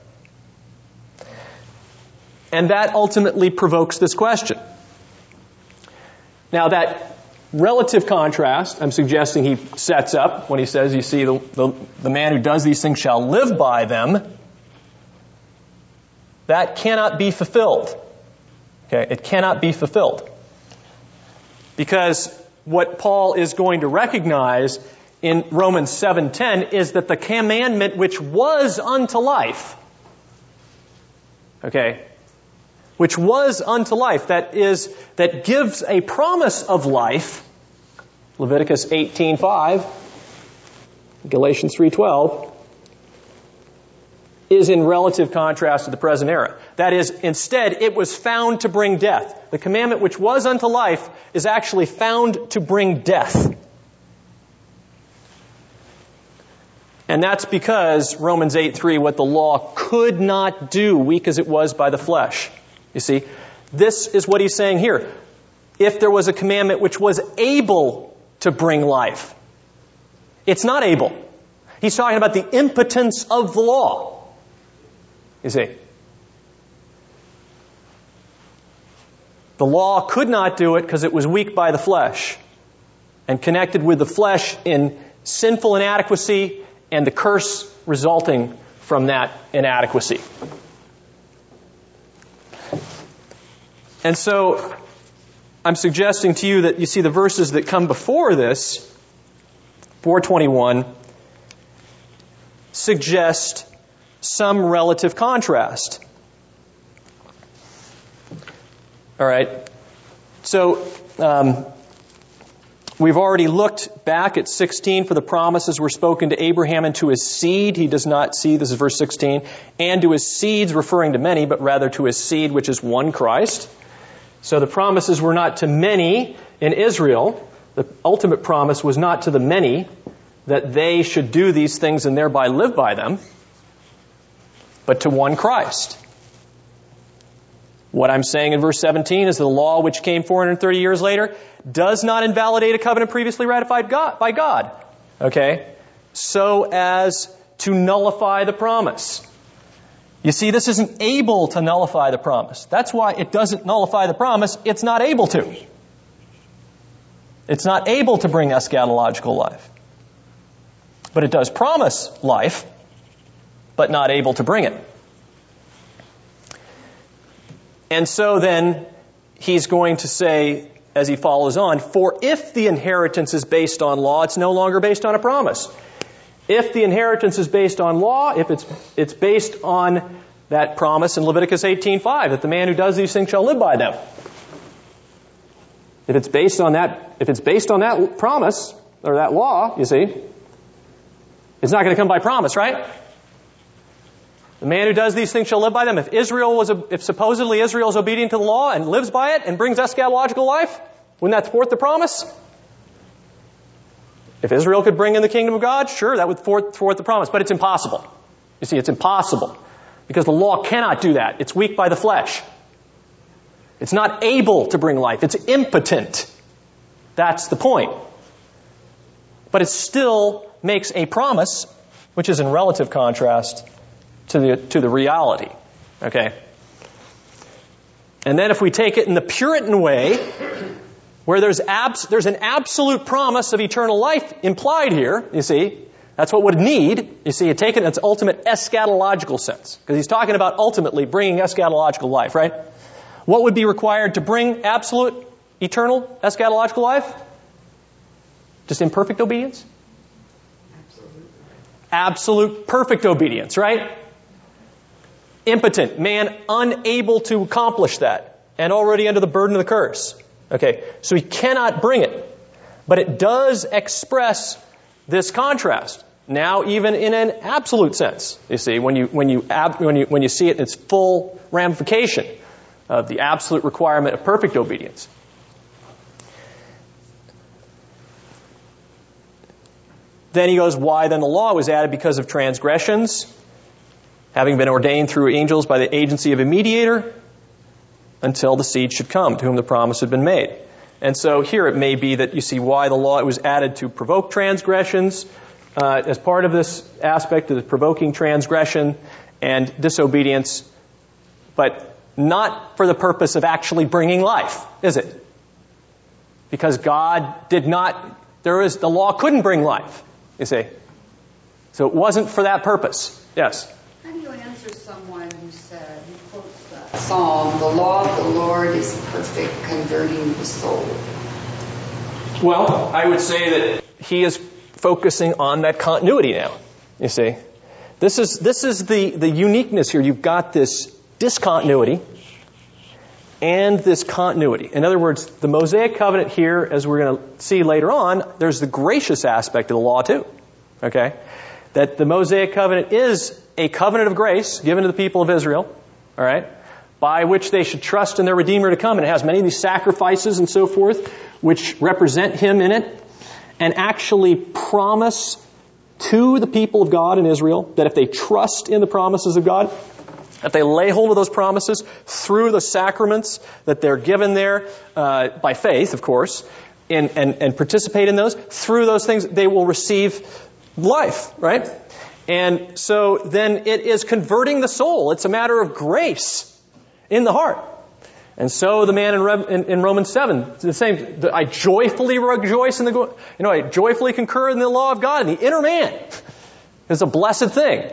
And that ultimately provokes this question. Now that relative contrast I'm suggesting he sets up when he says, you see, the, the, the, man who does these things shall live by them, that cannot be fulfilled. Okay, it cannot be fulfilled. Because what Paul is going to recognize in Romans 7:10 is that the commandment which was unto life okay which was unto life, that is, that gives a promise of life, Leviticus 18.5, Galatians 3.12, is in relative contrast to the present era. That is, instead, it was found to bring death. The commandment which was unto life is actually found to bring death. And that's because Romans 8:3 what the law could not do weak as it was by the flesh. You see, this is what he's saying here. If there was a commandment which was able to bring life, it's not able. He's talking about the impotence of the law. You see, the law could not do it because it was weak by the flesh and connected with the flesh in sinful inadequacy and the curse resulting from that inadequacy. And so I'm suggesting to you that you see the verses that come before this, 421, suggest some relative contrast. All right. So, um, we've already looked back at 16 for the promises were spoken to Abraham and to his seed. He does not see, this is verse 16, and to his seeds, referring to many, but rather to his seed, which is one Christ. So the promises were not to many in Israel. The ultimate promise was not to the many that they should do these things and thereby live by them, but to one Christ. What I'm saying in verse 17 is the law which came 430 years later does not invalidate a covenant previously ratified by God. Okay? So as to nullify the promise. You see, this isn't able to nullify the promise. That's why it doesn't nullify the promise. It's not able to. It's not able to bring eschatological life. But it does promise life, but not able to bring it. And so then he's going to say, as he follows on, for if the inheritance is based on law, it's no longer based on a promise. If the inheritance is based on law, if it's, it's based on that promise in Leviticus 18:5 that the man who does these things shall live by them. If it's based on that, if it's based on that promise or that law, you see, it's not going to come by promise, right? The man who does these things shall live by them. If Israel was, a, if supposedly Israel is obedient to the law and lives by it and brings eschatological life, wouldn't that thwart the promise? If Israel could bring in the kingdom of God, sure, that would thwart, the promise, but it's impossible. You see, it's impossible because the law cannot do that. It's weak by the flesh. It's not able to bring life. It's impotent. That's the point. But it still makes a promise, which is in relative contrast to the, to the reality. Okay? And then if we take it in the Puritan way, where there's, abs- there's an absolute promise of eternal life implied here, you see, that's what would need, you see, take it in its ultimate eschatological sense. Because he's talking about ultimately bringing eschatological life, right? What would be required to bring absolute, eternal, eschatological life? Just imperfect obedience? Absolute perfect obedience, right? impotent, man unable to accomplish that, and already under the burden of the curse. Okay, so he cannot bring it. But it does express this contrast. Now, even in an absolute sense, you see, when you, when you, when you, when you see it in its full ramification of the absolute requirement of perfect obedience. Then he goes, why then the law was added because of transgressions? having been ordained through angels by the agency of a mediator until the seed should come to whom the promise had been made. And so here it may be that you see why the law was added to provoke transgressions uh, as part of this aspect of provoking transgression and disobedience, but not for the purpose of actually bringing life, is it? Because God did not, there is, the law couldn't bring life, you see. So it wasn't for that purpose. Yes? How do you answer someone who said, psalm, the law of the Lord is perfect, converting the soul. Well, I would say that he is focusing on that continuity now. You see, this is this is the the uniqueness here. You've got this discontinuity and this continuity. In other words, the Mosaic covenant here, as we're going to see later on, there's the gracious aspect of the law too. Okay, that the Mosaic covenant is a covenant of grace given to the people of Israel, all right, by which they should trust in their Redeemer to come. And it has many of these sacrifices and so forth, which represent Him in it, and actually promise to the people of God in Israel that if they trust in the promises of God, if they lay hold of those promises through the sacraments that they're given there uh, by faith, of course, and, and, and participate in those, through those things, they will receive life, right? And so then it is converting the soul. It's a matter of grace in the heart. And so the man in, Re- in, in Romans 7, the same, I joyfully rejoice in the, you know, I joyfully concur in the law of God. And the inner man is a blessed thing,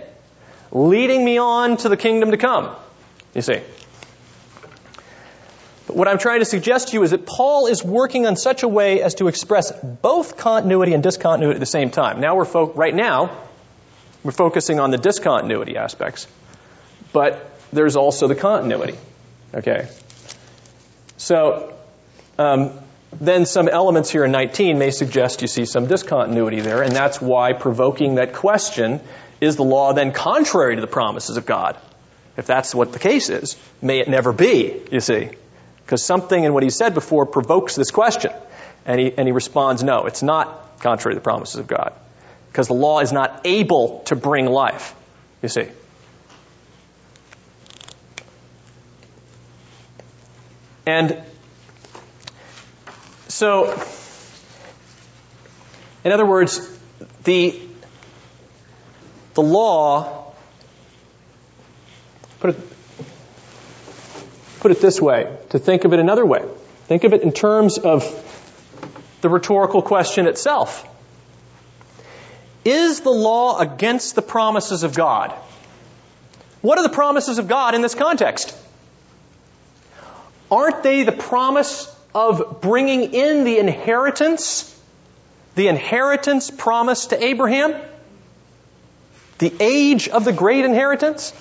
leading me on to the kingdom to come. You see. But what I'm trying to suggest to you is that Paul is working on such a way as to express both continuity and discontinuity at the same time. Now we're, fo- right now, We're focusing on the discontinuity aspects. But there's also the continuity. Okay? So, um, then some elements here in 19 may suggest you see some discontinuity there, and that's why provoking that question is the law then contrary to the promises of God? If that's what the case is, may it never be, you see. Because something in what he said before provokes this question. And he, and he responds, no, it's not contrary to the promises of God. Because the law is not able to bring life, you see. And so, in other words, the, the law, put it, put it this way, to think of it another way. Think of it in terms of the rhetorical question itself. Is the law against the promises of God? What are the promises of God in this context? Aren't they the promise of bringing in the inheritance? The inheritance promised to Abraham? The age of the great inheritance?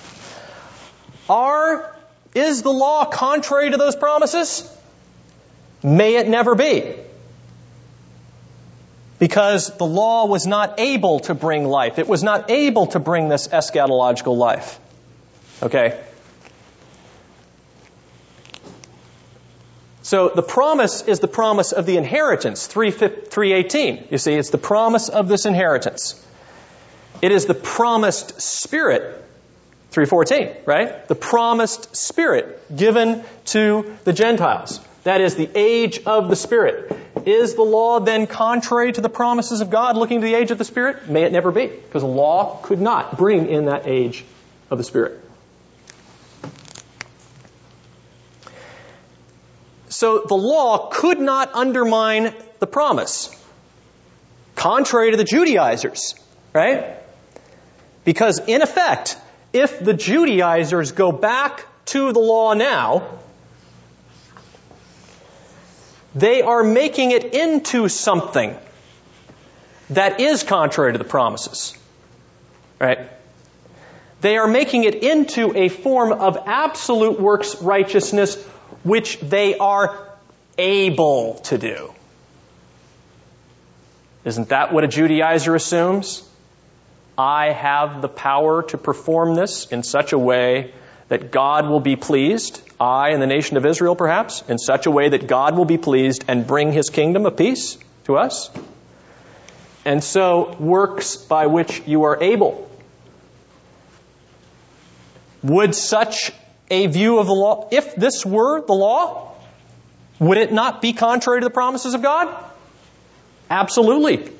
Are, is the law contrary to those promises? May it never be. Because the law was not able to bring life. It was not able to bring this eschatological life. Okay? So the promise is the promise of the inheritance, 318. You see, it's the promise of this inheritance. It is the promised spirit, 314, right? The promised spirit given to the Gentiles. That is the age of the spirit. Is the law then contrary to the promises of God looking to the age of the spirit? May it never be, because the law could not bring in that age of the spirit. So the law could not undermine the promise, contrary to the Judaizers, right? Because in effect, if the Judaizers go back to the law now, they are making it into something that is contrary to the promises. Right? They are making it into a form of absolute works righteousness which they are able to do. Isn't that what a Judaizer assumes? I have the power to perform this in such a way that God will be pleased, I and the nation of Israel perhaps, in such a way that God will be pleased and bring his kingdom of peace to us. And so, works by which you are able. Would such a view of the law, if this were the law, would it not be contrary to the promises of God? Absolutely.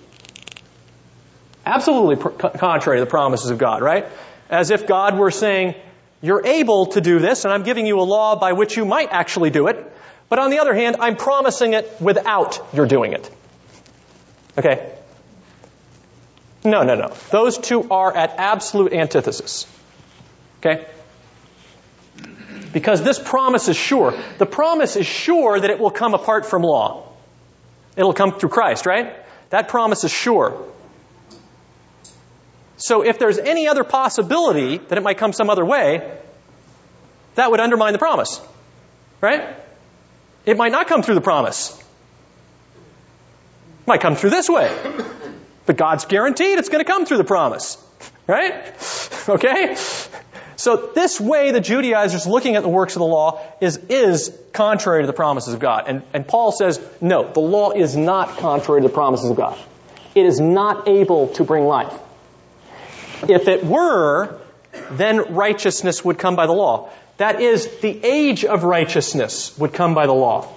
Absolutely contrary to the promises of God, right? As if God were saying, you're able to do this, and I'm giving you a law by which you might actually do it, but on the other hand, I'm promising it without your doing it. Okay? No, no, no. Those two are at absolute antithesis. Okay? Because this promise is sure. The promise is sure that it will come apart from law. It'll come through Christ, right? That promise is sure. So if there's any other possibility that it might come some other way, that would undermine the promise. Right? It might not come through the promise. It might come through this way. But God's guaranteed it's going to come through the promise. Right? (laughs) Okay? So this way the Judaizers looking at the works of the law is, is contrary to the promises of God. And, and Paul says, no, the law is not contrary to the promises of God. It is not able to bring life. If it were, then righteousness would come by the law. That is, the age of righteousness would come by the law.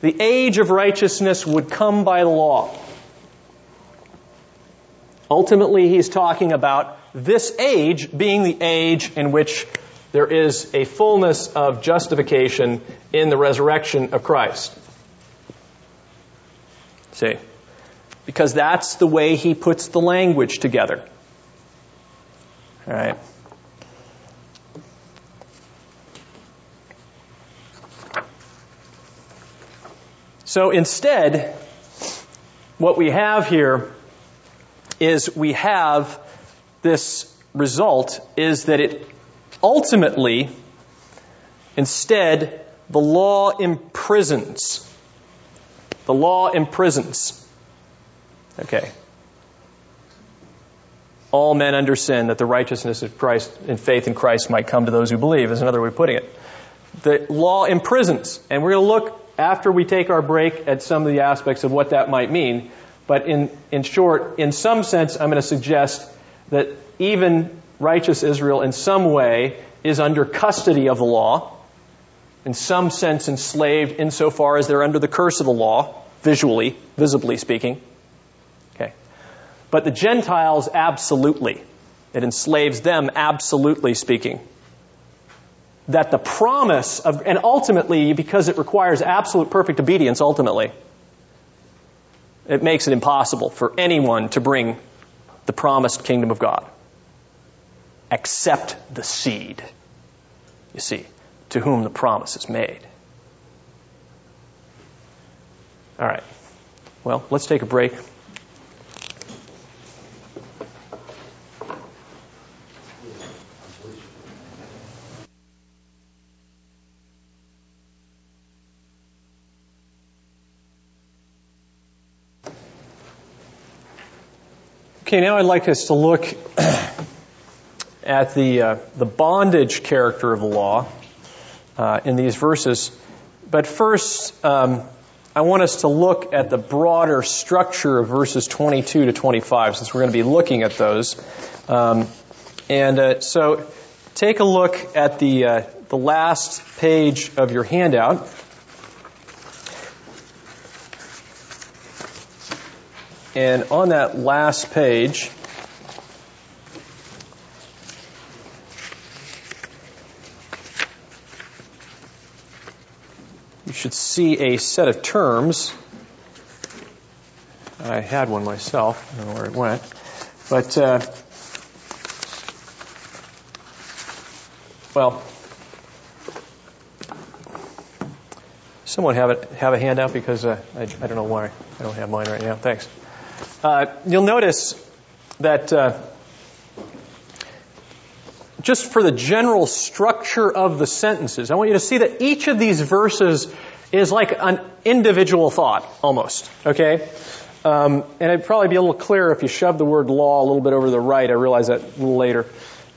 The age of righteousness would come by the law. Ultimately, he's talking about this age being the age in which there is a fullness of justification in the resurrection of Christ. See? Because that's the way he puts the language together. All right. So instead, what we have here is we have this result is that it ultimately, instead, the law imprisons. The law imprisons. Okay. All men under sin that the righteousness of Christ and faith in Christ might come to those who believe, is another way of putting it. The law imprisons. And we're going to look after we take our break at some of the aspects of what that might mean. But in, in short, in some sense, I'm going to suggest that even righteous Israel in some way is under custody of the law, in some sense enslaved insofar as they're under the curse of the law, visually, visibly speaking. Okay. But the Gentiles, absolutely. It enslaves them, absolutely speaking. That the promise of, and ultimately, because it requires absolute perfect obedience, ultimately, it makes it impossible for anyone to bring the promised kingdom of God except the seed, you see, to whom the promise is made. All right. Well, let's take a break. Okay, now I'd like us to look at the, uh, the bondage character of the law uh, in these verses. But first, um, I want us to look at the broader structure of verses 22 to 25, since we're going to be looking at those. Um, and uh, so take a look at the, uh, the last page of your handout. And on that last page, you should see a set of terms. I had one myself. I don't know where it went. But, uh, well, someone have, it, have a handout because uh, I, I don't know why I don't have mine right now. Thanks. Uh, you'll notice that uh, just for the general structure of the sentences, I want you to see that each of these verses is like an individual thought, almost. Okay? Um, and it'd probably be a little clearer if you shoved the word law a little bit over the right. I realize that a little later.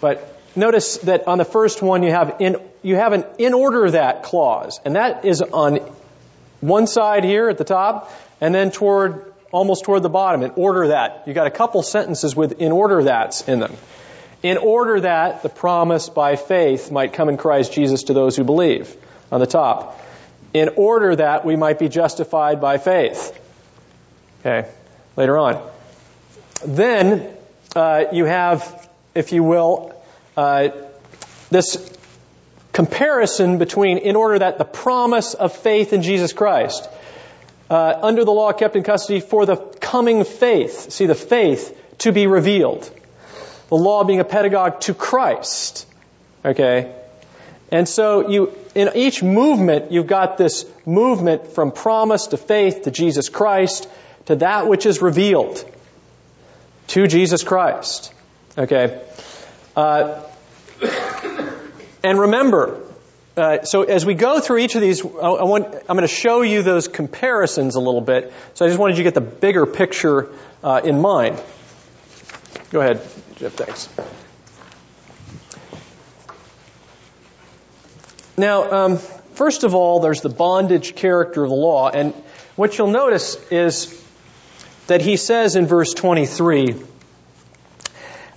But notice that on the first one you have in, you have an in order that clause. And that is on one side here at the top, and then toward almost toward the bottom, in order that. You got a couple sentences with in order that's in them. In order that the promise by faith might come in Christ Jesus to those who believe on the top. In order that we might be justified by faith. Okay, later on. Then uh, you have, if you will, uh, this comparison between in order that the promise of faith in Jesus Christ uh, under the law kept in custody for the coming faith. See, the faith to be revealed. The law being a pedagogue to Christ. Okay? And so you, in each movement, you've got this movement from promise to faith to Jesus Christ to that which is revealed to Jesus Christ. Okay? Uh, (coughs) and remember, uh, so as we go through each of these, I, I want, I'm going to show you those comparisons a little bit. So I just wanted you to get the bigger picture uh, in mind. Go ahead, Jeff. Thanks. Now, um, first of all, there's the bondage character of the law, and what you'll notice is that he says in verse 23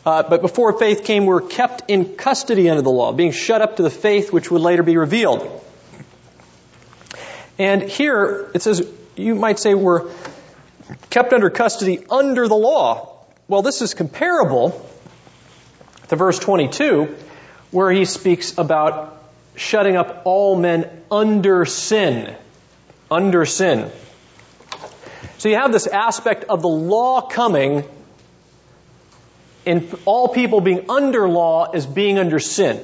uh, but before faith came, we were kept in custody under the law, being shut up to the faith which would later be revealed. And here it says, you might say we're kept under custody under the law. Well, this is comparable to verse 22, where he speaks about shutting up all men under sin. Under sin. So you have this aspect of the law coming in all people being under law as being under sin.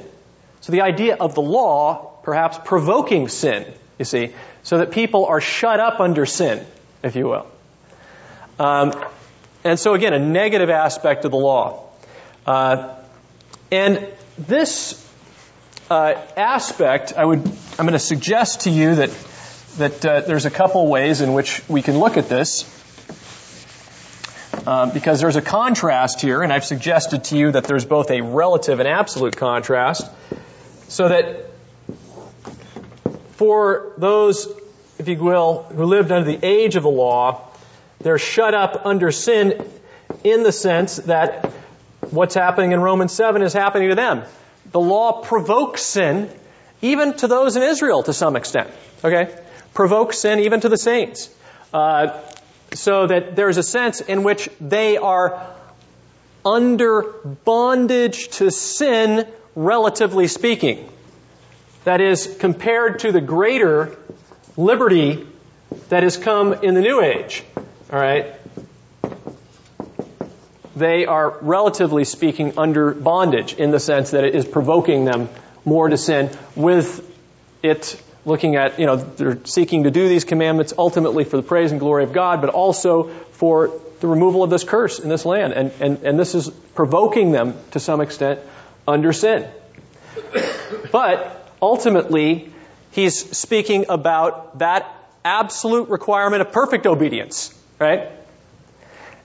So the idea of the law perhaps provoking sin, you see, so that people are shut up under sin, if you will. Um, and so, again, a negative aspect of the law. Uh, and this uh, aspect, I would, I'm going to suggest to you that that uh, there's a couple ways in which we can look at this. Um, because there's a contrast here, and I've suggested to you that there's both a relative and absolute contrast, so that for those, if you will, who lived under the age of the law, they're shut up under sin in the sense that what's happening in Romans 7 is happening to them. The law provokes sin, even to those in Israel to some extent. Okay? Provokes sin even to the saints. Uh, so that there's a sense in which they are under bondage to sin, relatively speaking. That is, compared to the greater liberty that has come in the new age. All right? They are, relatively speaking, under bondage in the sense that it is provoking them more to sin with it looking at, you know, they're seeking to do these commandments ultimately for the praise and glory of God, but also for the removal of this curse in this land. And, and, and this is provoking them to some extent under sin. But ultimately, he's speaking about that absolute requirement of perfect obedience, right?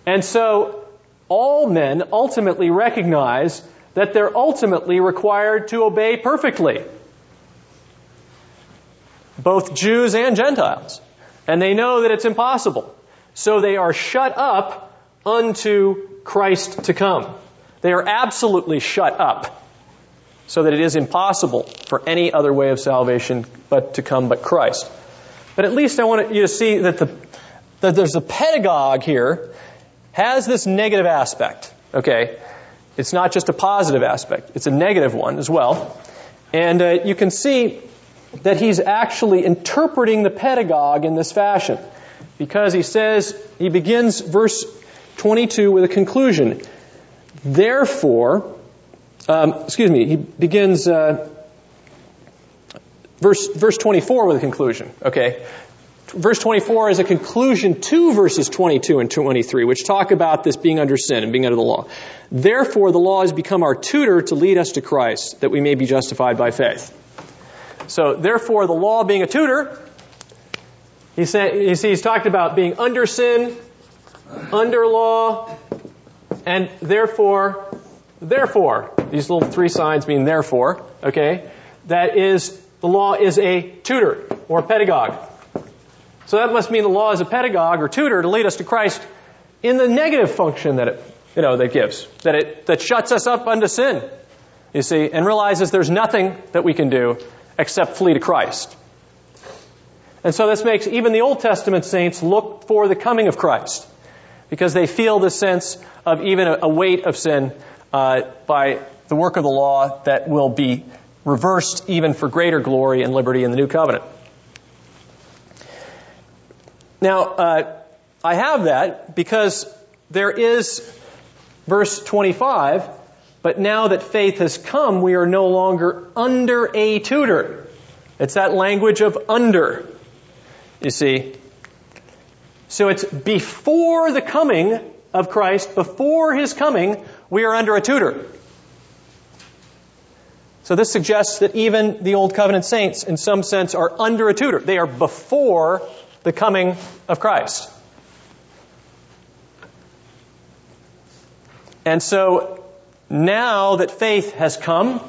And so all men ultimately recognize that they're ultimately required to obey perfectly both Jews and Gentiles. And they know that it's impossible. So they are shut up unto Christ to come. They are absolutely shut up so that it is impossible for any other way of salvation but to come but Christ. But at least I want you to see that the that there's a pedagogue here has this negative aspect. Okay, it's not just a positive aspect; it's a negative one as well. And uh, you can see that he's actually interpreting the pedagogue in this fashion. Because he says, he begins verse 22 with a conclusion. Therefore, um, excuse me, he begins uh, verse, verse 24 with a conclusion. Okay. Verse 24 is a conclusion to verses 22 and 23, which talk about this being under sin and being under the law. Therefore, the law has become our tutor to lead us to Christ, that we may be justified by faith. So, therefore, the law being a tutor, he said, you see, he's talked about being under sin, under law, and therefore, therefore, these little three signs mean therefore, okay? That is, the law is a tutor or pedagogue. So that must mean the law is a pedagogue or tutor to lead us to Christ in the negative function that it, you know, that gives, that it, that shuts us up unto sin, you see, and realizes there's nothing that we can do except flee to Christ. And so this makes even the Old Testament saints look for the coming of Christ because they feel the sense of even a, weight of sin uh, by the work of the law that will be reversed even for greater glory and liberty in the new covenant. Now, uh, I have that because there is verse 25 but now that faith has come, we are no longer under a tutor. It's that language of under, you see. So it's before the coming of Christ, before his coming, we are under a tutor. So this suggests that even the Old Covenant saints, in some sense, are under a tutor. They are before the coming of Christ. And so now that faith has come,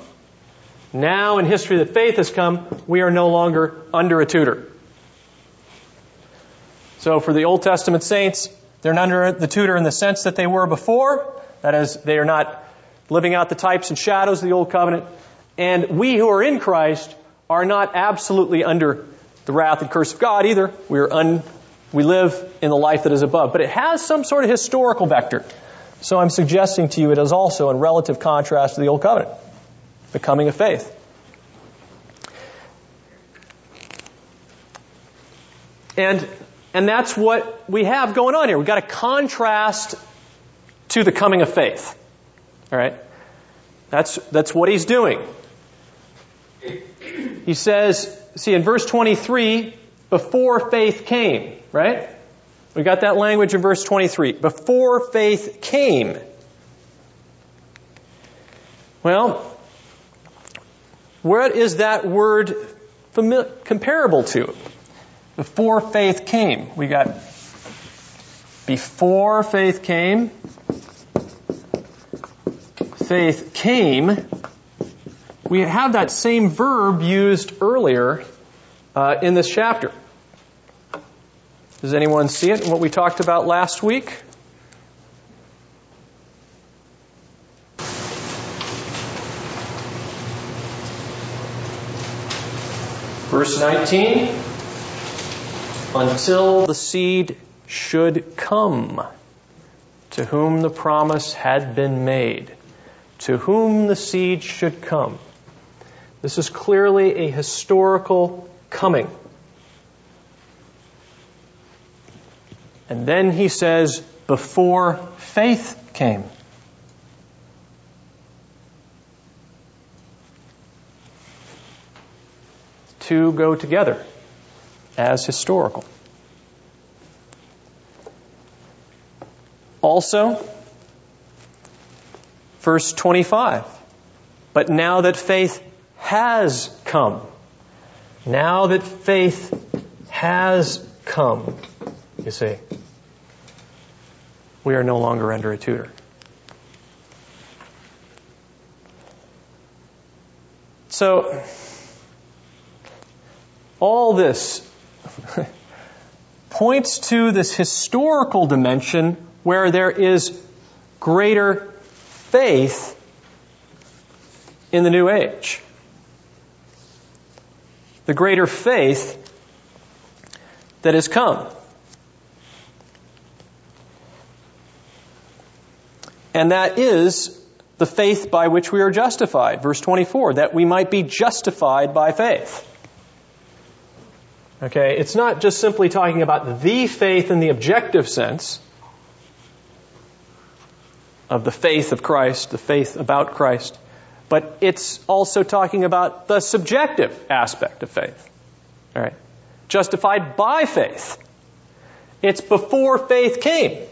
now in history that faith has come, we are no longer under a tutor. So for the Old Testament saints, they're not under the tutor in the sense that they were before. That is, they are not living out the types and shadows of the Old Covenant. And we who are in Christ are not absolutely under the wrath and curse of God either. We are un, we live in the life that is above. But it has some sort of historical vector. So I'm suggesting to you it is also in relative contrast to the Old Covenant, the coming of faith. And, and that's what we have going on here. We've got a contrast to the coming of faith. All right? That's, that's what he's doing. He says, see, in verse 23, before faith came, right? We got that language in verse 23. Before faith came. Well, what is that word comparable to? Before faith came. We got before faith came. Faith came. We have that same verb used earlier uh, in this chapter. Does anyone see it in what we talked about last week? Verse 19 Until the seed should come, to whom the promise had been made. To whom the seed should come. This is clearly a historical coming. And then he says, before faith came. Two go together as historical. Also, verse 25. But now that faith has come, now that faith has come, you see, we are no longer under a tutor. So, all this (laughs) points to this historical dimension where there is greater faith in the new age. The greater faith that has come. And that is the faith by which we are justified. Verse 24, that we might be justified by faith. Okay, it's not just simply talking about the faith in the objective sense of the faith of Christ, the faith about Christ, but it's also talking about the subjective aspect of faith. All right. Justified by faith. It's before faith came.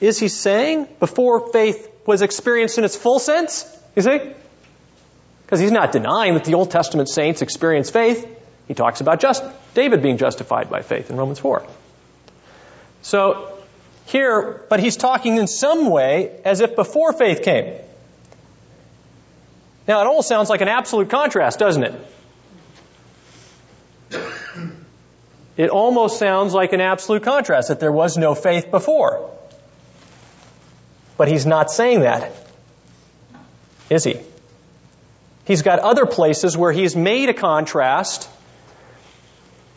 Is he saying before faith was experienced in its full sense? You see? Because he's not denying that the Old Testament saints experienced faith. He talks about just David being justified by faith in Romans 4. So here, but he's talking in some way as if before faith came. Now, it almost sounds like an absolute contrast, doesn't it? It almost sounds like an absolute contrast that there was no faith before. But he's not saying that, is he? He's got other places where he's made a contrast,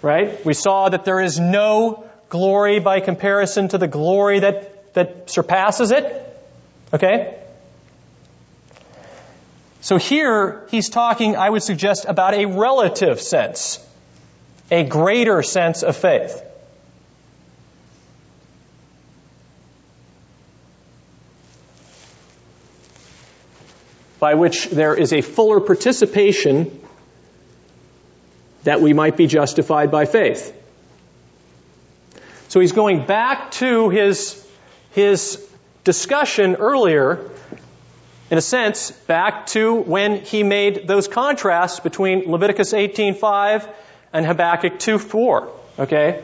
right? We saw that there is no glory by comparison to the glory that, that surpasses it. Okay? So here, he's talking, I would suggest, about a relative sense, a greater sense of faith. By which there is a fuller participation that we might be justified by faith. So he's going back to his, his discussion earlier, in a sense, back to when he made those contrasts between Leviticus 18.5 and Habakkuk 2.4, okay?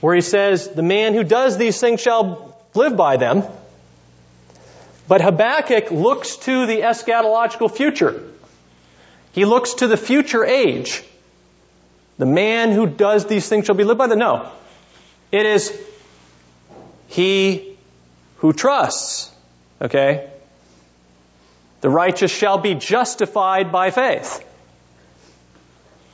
Where he says, the man who does these things shall live by them. But Habakkuk looks to the eschatological future. He looks to the future age. The man who does these things shall be lived by the No. It is he who trusts. Okay? The righteous shall be justified by faith.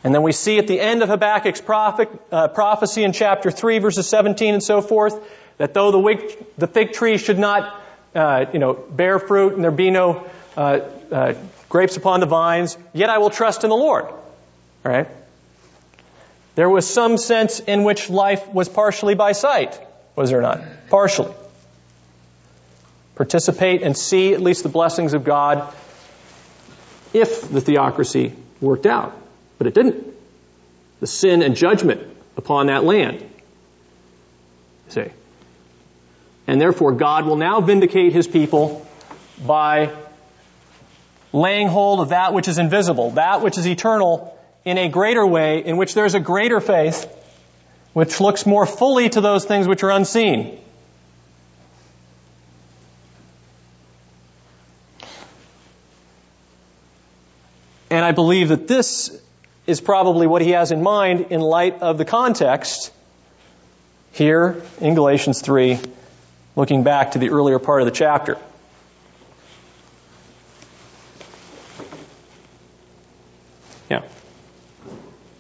And then we see at the end of Habakkuk's prophet, uh, prophecy in chapter 3, verses 17 and so forth, that though the, wig, the fig tree should not uh, you know, bear fruit and there be no uh, uh, grapes upon the vines, yet I will trust in the Lord. All right? There was some sense in which life was partially by sight, was there not? Partially. Participate and see at least the blessings of God if the theocracy worked out. But it didn't. The sin and judgment upon that land. See? And therefore, God will now vindicate his people by laying hold of that which is invisible, that which is eternal, in a greater way, in which there's a greater faith, which looks more fully to those things which are unseen. And I believe that this is probably what he has in mind in light of the context here in Galatians 3, looking back to the earlier part of the chapter. Yeah.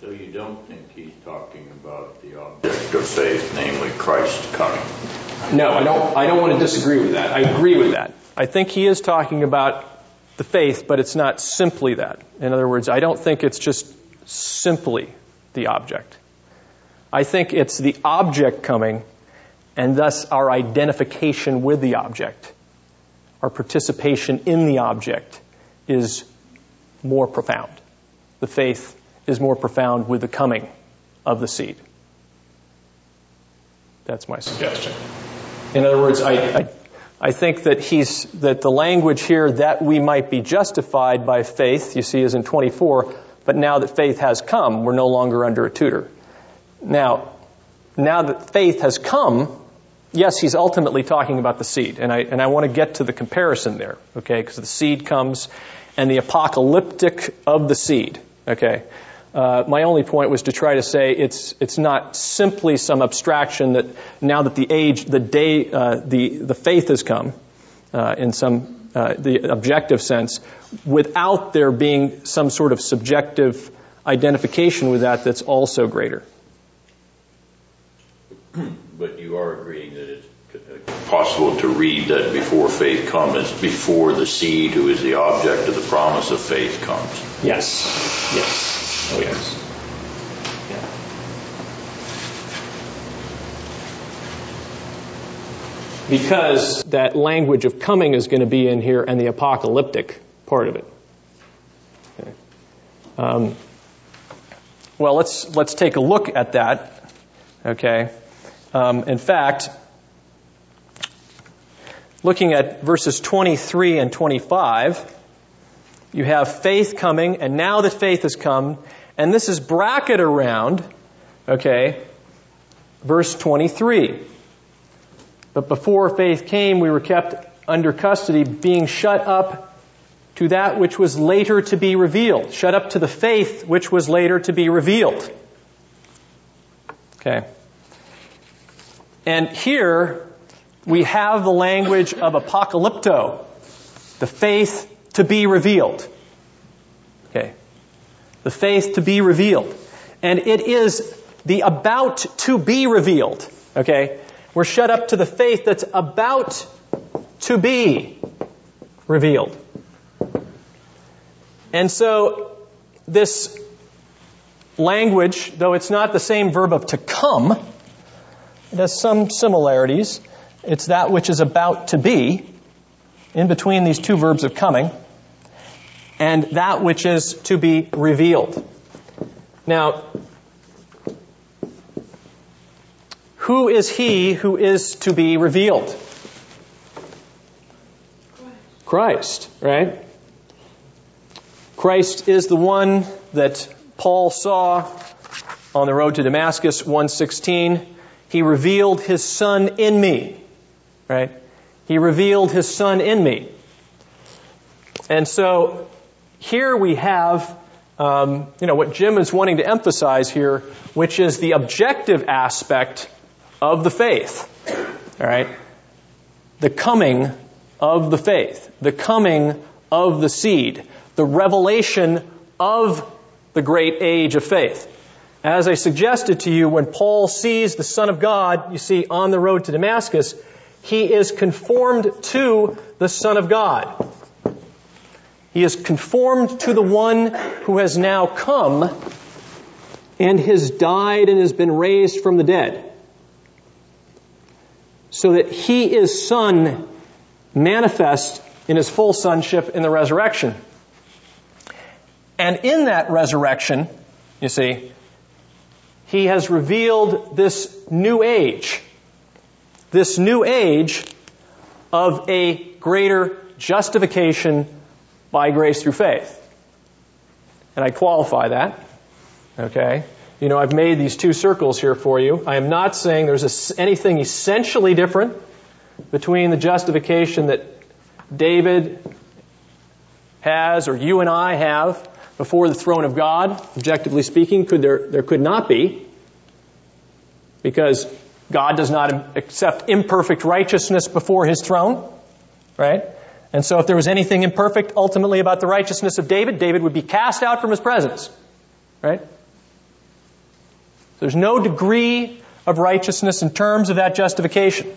So you don't think he's talking about the object of faith, namely Christ coming? No, I don't, I don't want to disagree with that. I agree with that. I think he is talking about the faith, but it's not simply that. In other words, I don't think it's just simply the object. I think it's the object coming and thus our identification with the object, our participation in the object is more profound. The faith is more profound with the coming of the seed. That's my suggestion. In other words, I, I, I think that he's, that the language here that we might be justified by faith, you see, is in 24, but now that faith has come, we're no longer under a tutor. Now, now that faith has come, yes, he's ultimately talking about the seed, and I, and I want to get to the comparison there, okay, because the seed comes and the apocalyptic of the seed, okay. Uh, my only point was to try to say it's it's not simply some abstraction that now that the age, the day, uh, the the faith has come, uh, in some uh, the objective sense, without there being some sort of subjective identification with that that's also greater. But you are agreeing possible to read that before faith comes, before the seed who is the object of the promise of faith comes. Yes. Yes. Oh, yes. Yeah. Because that language of coming is going to be in here and the apocalyptic part of it. Okay. Um, well, let's let's take a look at that. Okay. Um, in fact, looking at verses 23 and 25, you have faith coming, and now that faith has come, and this is bracket around, okay, verse 23. But before faith came, we were kept under custody, being shut up to that which was later to be revealed. Shut up to the faith which was later to be revealed. Okay. And here we have the language of apocalypto, the faith to be revealed. Okay the faith to be revealed. And it is the about to be revealed. Okay? We're shut up to the faith that's about to be revealed. And so, this language, though it's not the same verb of to come, it has some similarities. It's that which is about to be, in between these two verbs of coming and that which is to be revealed. Now, who is he who is to be revealed? Christ, right? Christ is the one that Paul saw on the road to Damascus 116. He revealed his son in me, right? He revealed his son in me. And so here we have, um, you know, what Jim is wanting to emphasize here, which is the objective aspect of the faith. All right? The coming of the faith, the coming of the seed, the revelation of the great age of faith. As I suggested to you, when Paul sees the Son of God, you see, on the road to Damascus, he is conformed to the Son of God. He is conformed to the one who has now come and has died and has been raised from the dead. So that he is son manifest in his full sonship in the resurrection. And in that resurrection, you see, he has revealed this new age, this new age of a greater justification by grace through faith. And I qualify that. Okay? You know, I've made these two circles here for you. I am not saying there's a, anything essentially different between the justification that David has or you and I have before the throne of God, objectively speaking, could there, there could not be. Because God does not accept imperfect righteousness before his throne, right? And so if there was anything imperfect ultimately about the righteousness of David, David would be cast out from his presence, right? There's no degree of righteousness in terms of that justification.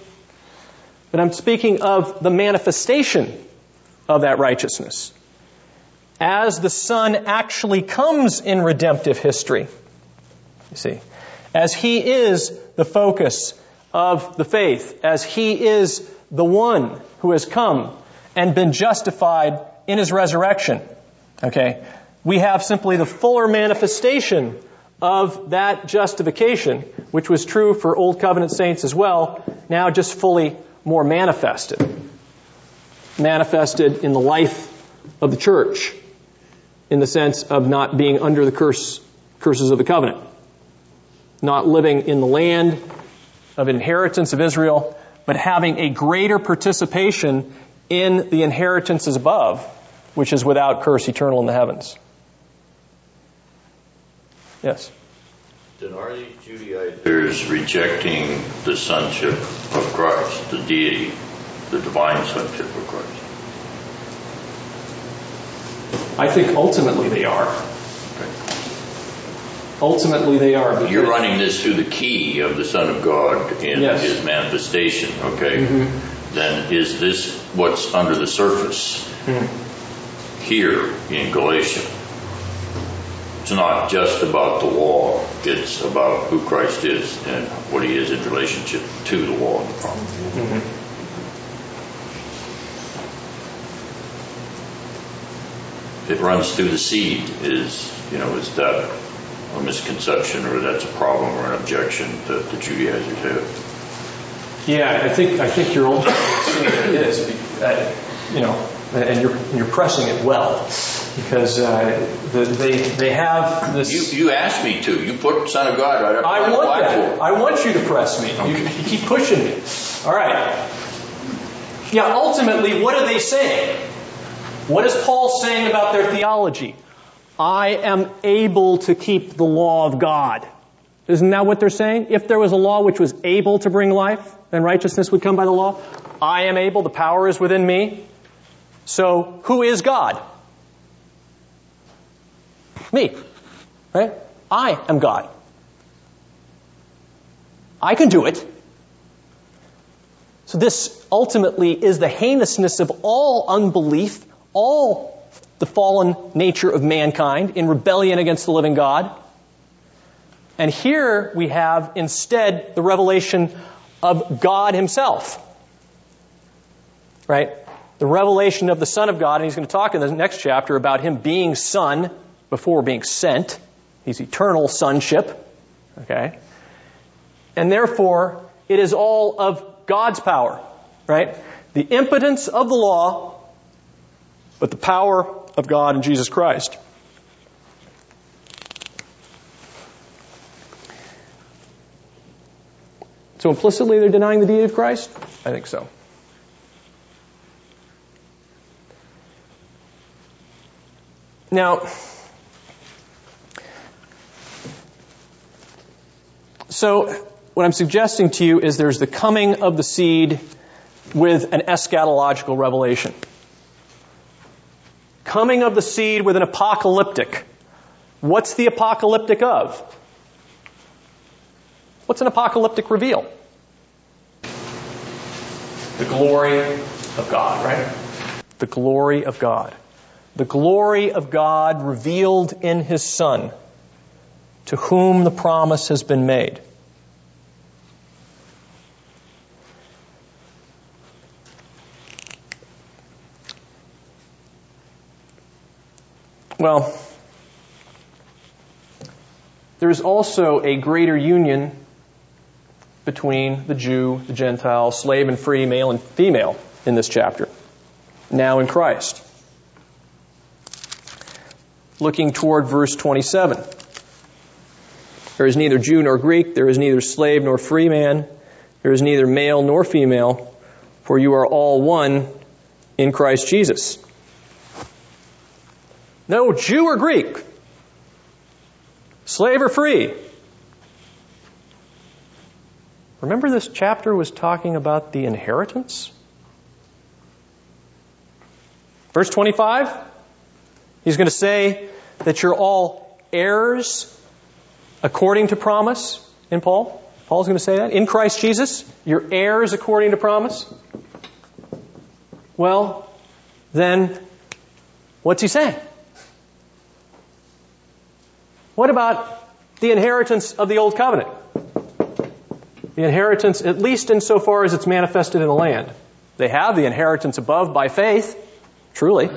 But I'm speaking of the manifestation of that righteousness as the Son actually comes in redemptive history. You see, as He is the focus of the faith, as He is the one who has come and been justified in His resurrection. Okay? We have simply the fuller manifestation of that justification, which was true for Old Covenant saints as well, now just fully more manifested. Manifested in the life of the church in the sense of not being under the curse, curses of the covenant, not living in the land of inheritance of Israel, but having a greater participation in the inheritances above, which is without curse, eternal in the heavens. Yes. Then are these Judaizers rejecting the sonship of Christ, the deity, the divine sonship of Christ? I think ultimately they are. Ultimately they are. You're running this through the key of the Son of God in Yes. his manifestation, okay? Mm-hmm. Then is this what's under the surface hmm. here in Galatia? It's not just about the law, it's about who Christ is and what he is in relationship to the law and the promise. Mm-hmm. It runs through the seed is, you know, is that a misconception or that's a problem or an objection that the Judaizers have? Yeah, I think I think you're ultimately seeing it is, uh, you know, and you're you're pressing it well because uh, the, they they have this. You, you asked me to. You put Son of God right up I on want that. I want you to press me. You, you keep pushing me. All right. Yeah. Ultimately, what are they saying? What is Paul saying about their theology? I am able to keep the law of God. Isn't that what they're saying? If there was a law which was able to bring life, then righteousness would come by the law. I am able, the power is within me. So, who is God? Me. Right? I am God. I can do it. So, this ultimately is the heinousness of all unbelief, all the fallen nature of mankind in rebellion against the living God. And here we have instead the revelation of God Himself. Right? The revelation of the Son of God, and he's going to talk in the next chapter about Him being Son before being sent. He's eternal sonship. Okay? And therefore, it is all of God's power. Right? The impotence of the law, but the power of God in Jesus Christ. So implicitly they're denying the deity of Christ? I think so. Now, so what I'm suggesting to you is there's the coming of the seed with an eschatological revelation. Coming of the seed with an apocalyptic. What's the apocalyptic of? What's an apocalyptic reveal? The glory of God, right? The glory of God. The glory of God revealed in His Son, to whom the promise has been made. Well, there is also a greater union between the Jew, the Gentile, slave and free, male and female in this chapter, now in Christ. Looking toward verse 27. There is neither Jew nor Greek, there is neither slave nor free man, there is neither male nor female, for you are all one in Christ Jesus. No Jew or Greek, slave or free. Remember this chapter was talking about the inheritance? Verse 25, he's going to say that you're all heirs according to promise in Paul. Paul's going to say that. In Christ Jesus, you're heirs according to promise. Well, then, what's he saying? What about the inheritance of the Old Covenant? The inheritance, at least insofar as it's manifested in the land. They have the inheritance above by faith, truly.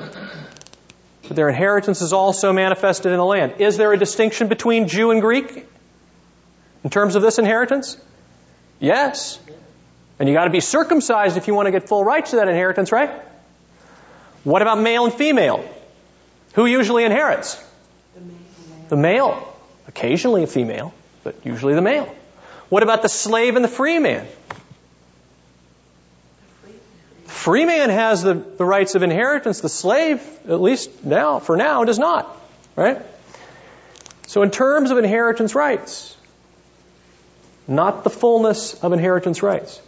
But their inheritance is also manifested in the land. Is there a distinction between Jew and Greek in terms of this inheritance? Yes. And you got to be circumcised if you want to get full rights to that inheritance, right? What about male and female? Who usually inherits? The male. Occasionally a female, but usually the male. What about the slave and the free man? The free man has the, the rights of inheritance. The slave, at least now, for now, does not. Right? So in terms of inheritance rights, not the fullness of inheritance rights.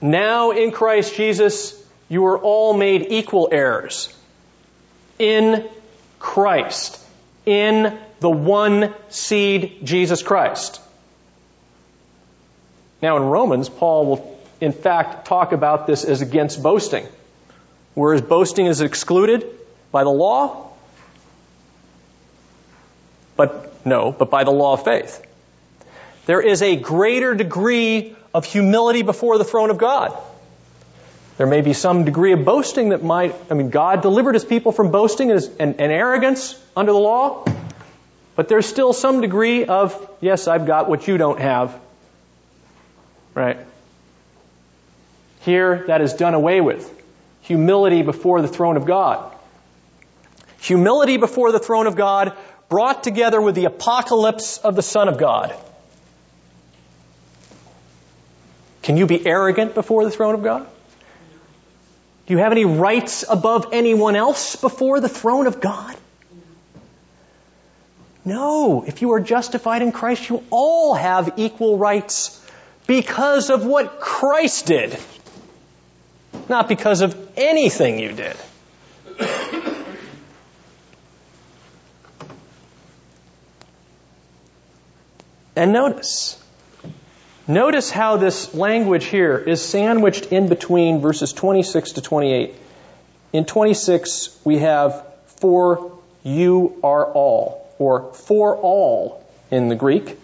Now in Christ Jesus, you are all made equal heirs. In Christ. In the one seed, Jesus Christ. Now in Romans, Paul will in fact talk about this as against boasting. Whereas boasting is excluded by the law, but no, but by the law of faith. There is a greater degree of humility before the throne of God. There may be some degree of boasting that might, I mean, God delivered his people from boasting and, and, arrogance under the law, but there's still some degree of, yes, I've got what you don't have. Right? Here, that is done away with. Humility before the throne of God. Humility before the throne of God brought together with the apocalypse of the Son of God. Can you be arrogant before the throne of God? Do you have any rights above anyone else before the throne of God? No. If you are justified in Christ, you all have equal rights because of what Christ did, not because of anything you did. And notice, Notice how this language here is sandwiched in between verses 26 to 28. In 26, we have for you are all, or for all in the Greek.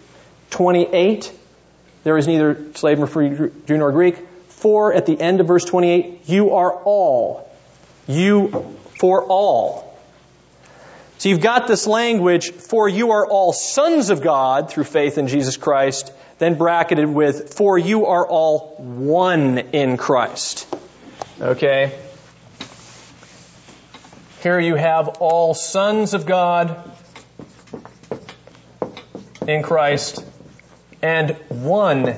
28, there is neither slave nor free, Jew nor Greek. For at the end of verse 28, you are all. You for all. So you've got this language, for you are all sons of God through faith in Jesus Christ then bracketed with, for you are all one in Christ. Okay? Here you have all sons of God in Christ and one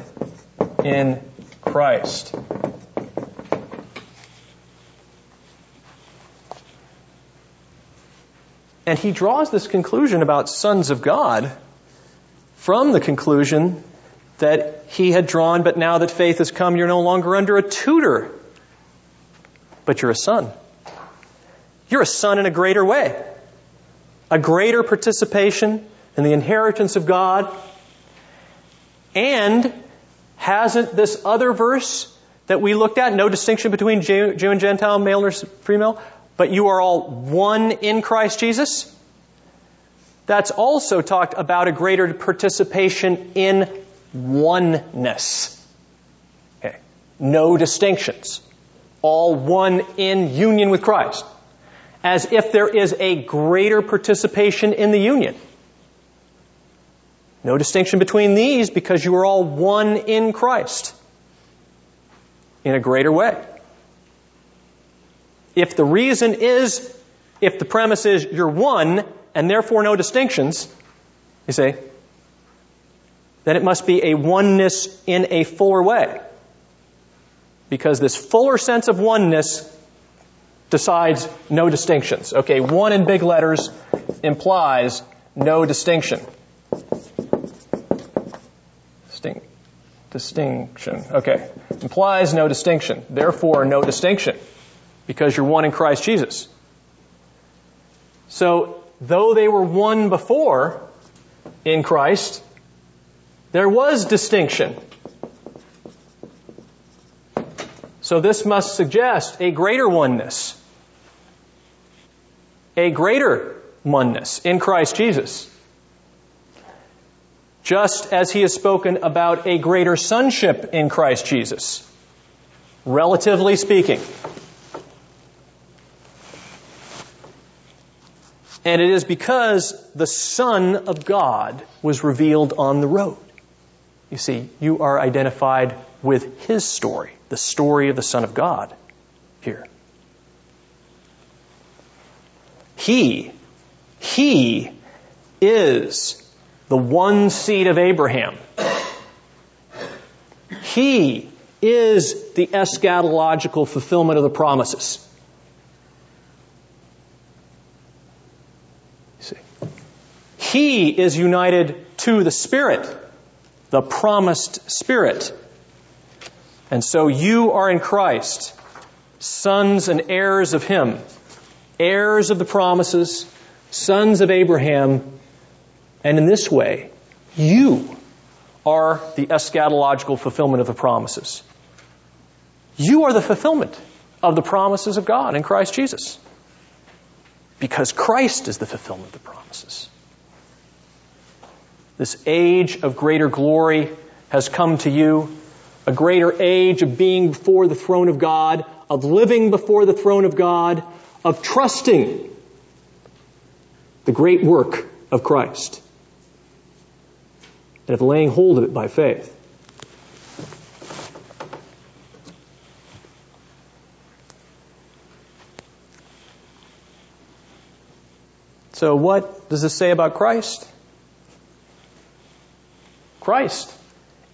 in Christ. And he draws this conclusion about sons of God from the conclusion that he had drawn, but now that faith has come, you're no longer under a tutor, but you're a son. You're a son in a greater way. A greater participation in the inheritance of God. And hasn't this other verse that we looked at, no distinction between Jew, Jew and Gentile, male or female, but you are all one in Christ Jesus? That's also talked about a greater participation in oneness. Okay. No distinctions. All one in union with Christ. as if there is a greater participation in the union. No distinction between these because you are all one in Christ in a greater way. If the reason is, if the premise is you're one and therefore no distinctions, you see, then it must be a oneness in a fuller way. Because this fuller sense of oneness decides no distinctions. Okay, one in big letters implies no distinction. Distinct. Distinction. Okay. Implies no distinction. Therefore, no distinction. Because you're one in Christ Jesus. So, though they were one before in Christ, there was distinction. So this must suggest a greater oneness. A greater oneness in Christ Jesus. Just as he has spoken about a greater sonship in Christ Jesus. Relatively speaking. And it is because the Son of God was revealed on the road. You see, you are identified with His story, the story of the Son of God here. He, He is the one seed of Abraham. He is the eschatological fulfillment of the promises. See. He is united to the Spirit, the promised Spirit. And so you are in Christ, sons and heirs of Him, heirs of the promises, sons of Abraham, and in this way, you are the eschatological fulfillment of the promises. You are the fulfillment of the promises of God in Christ Jesus. Because Christ is the fulfillment of the promises. This age of greater glory has come to you a greater age of being before the throne of God, of living before the throne of God, of trusting the great work of Christ, and of laying hold of it by faith. So, what does this say about Christ? Christ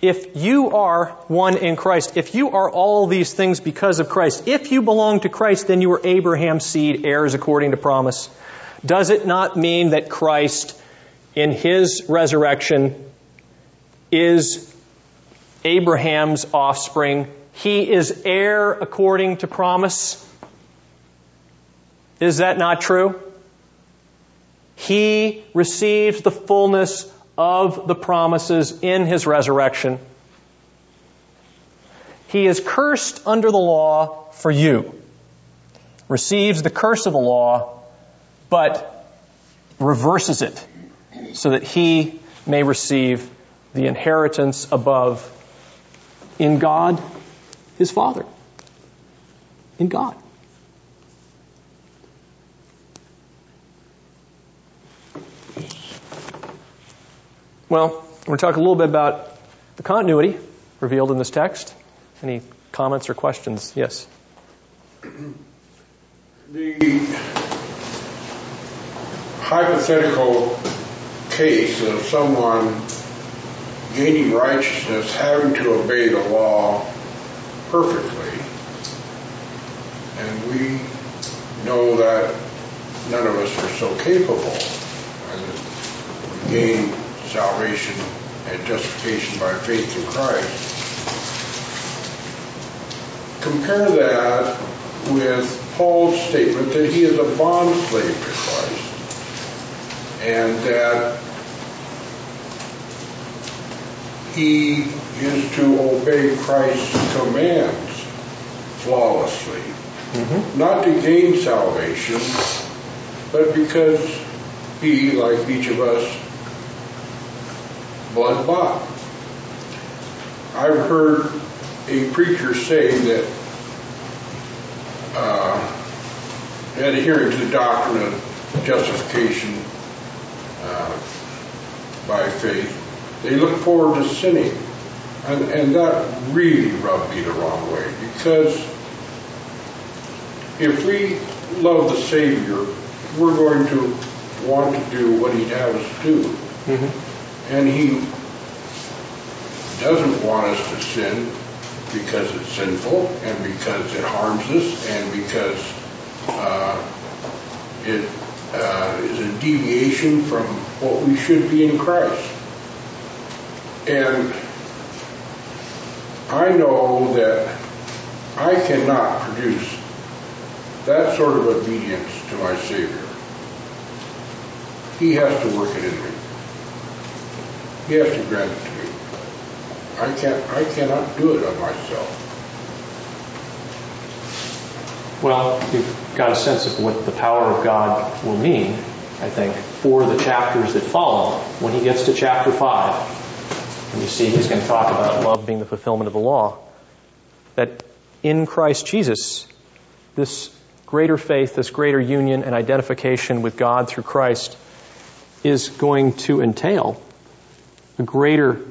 if you are one in Christ, if you are all these things because of Christ, if you belong to Christ, then you are Abraham's seed, heirs according to promise. Does it not mean that Christ, in his resurrection, is Abraham's offspring? He is heir according to promise? Is that not true? He receives the fullness of the promises in his resurrection. He is cursed under the law for you, receives the curse of the law, but reverses it so that he may receive the inheritance above in God, his Father. In God. Well, we're going to talk a little bit about the continuity revealed in this text. Any comments or questions? Yes. The hypothetical case of someone gaining righteousness having to obey the law perfectly, and we know that none of us are so capable, and we gain salvation and justification by faith in Christ. Compare that with Paul's statement that he is a bond slave to Christ and that he is to obey Christ's commands flawlessly. Mm-hmm. Not to gain salvation, but because he, like each of us, blood bought. I've heard a preacher say that uh, adhering to the doctrine of justification uh, by faith, they look forward to sinning. And, and that really rubbed me the wrong way because if we love the Savior, we're going to want to do what He'd have us do. Mm-hmm. And He doesn't want us to sin because it's sinful and because it harms us and because uh, it uh, is a deviation from what we should be in Christ. And I know that I cannot produce that sort of obedience to my Savior. He has to work it in me. It to me. I can't I cannot do it on myself. Well, you've got a sense of what the power of God will mean, I think, for the chapters that follow. When he gets to chapter 5, and you see he's going to talk about love being the fulfillment of the law, that in Christ Jesus, this greater faith, this greater union and identification with God through Christ is going to entail a greater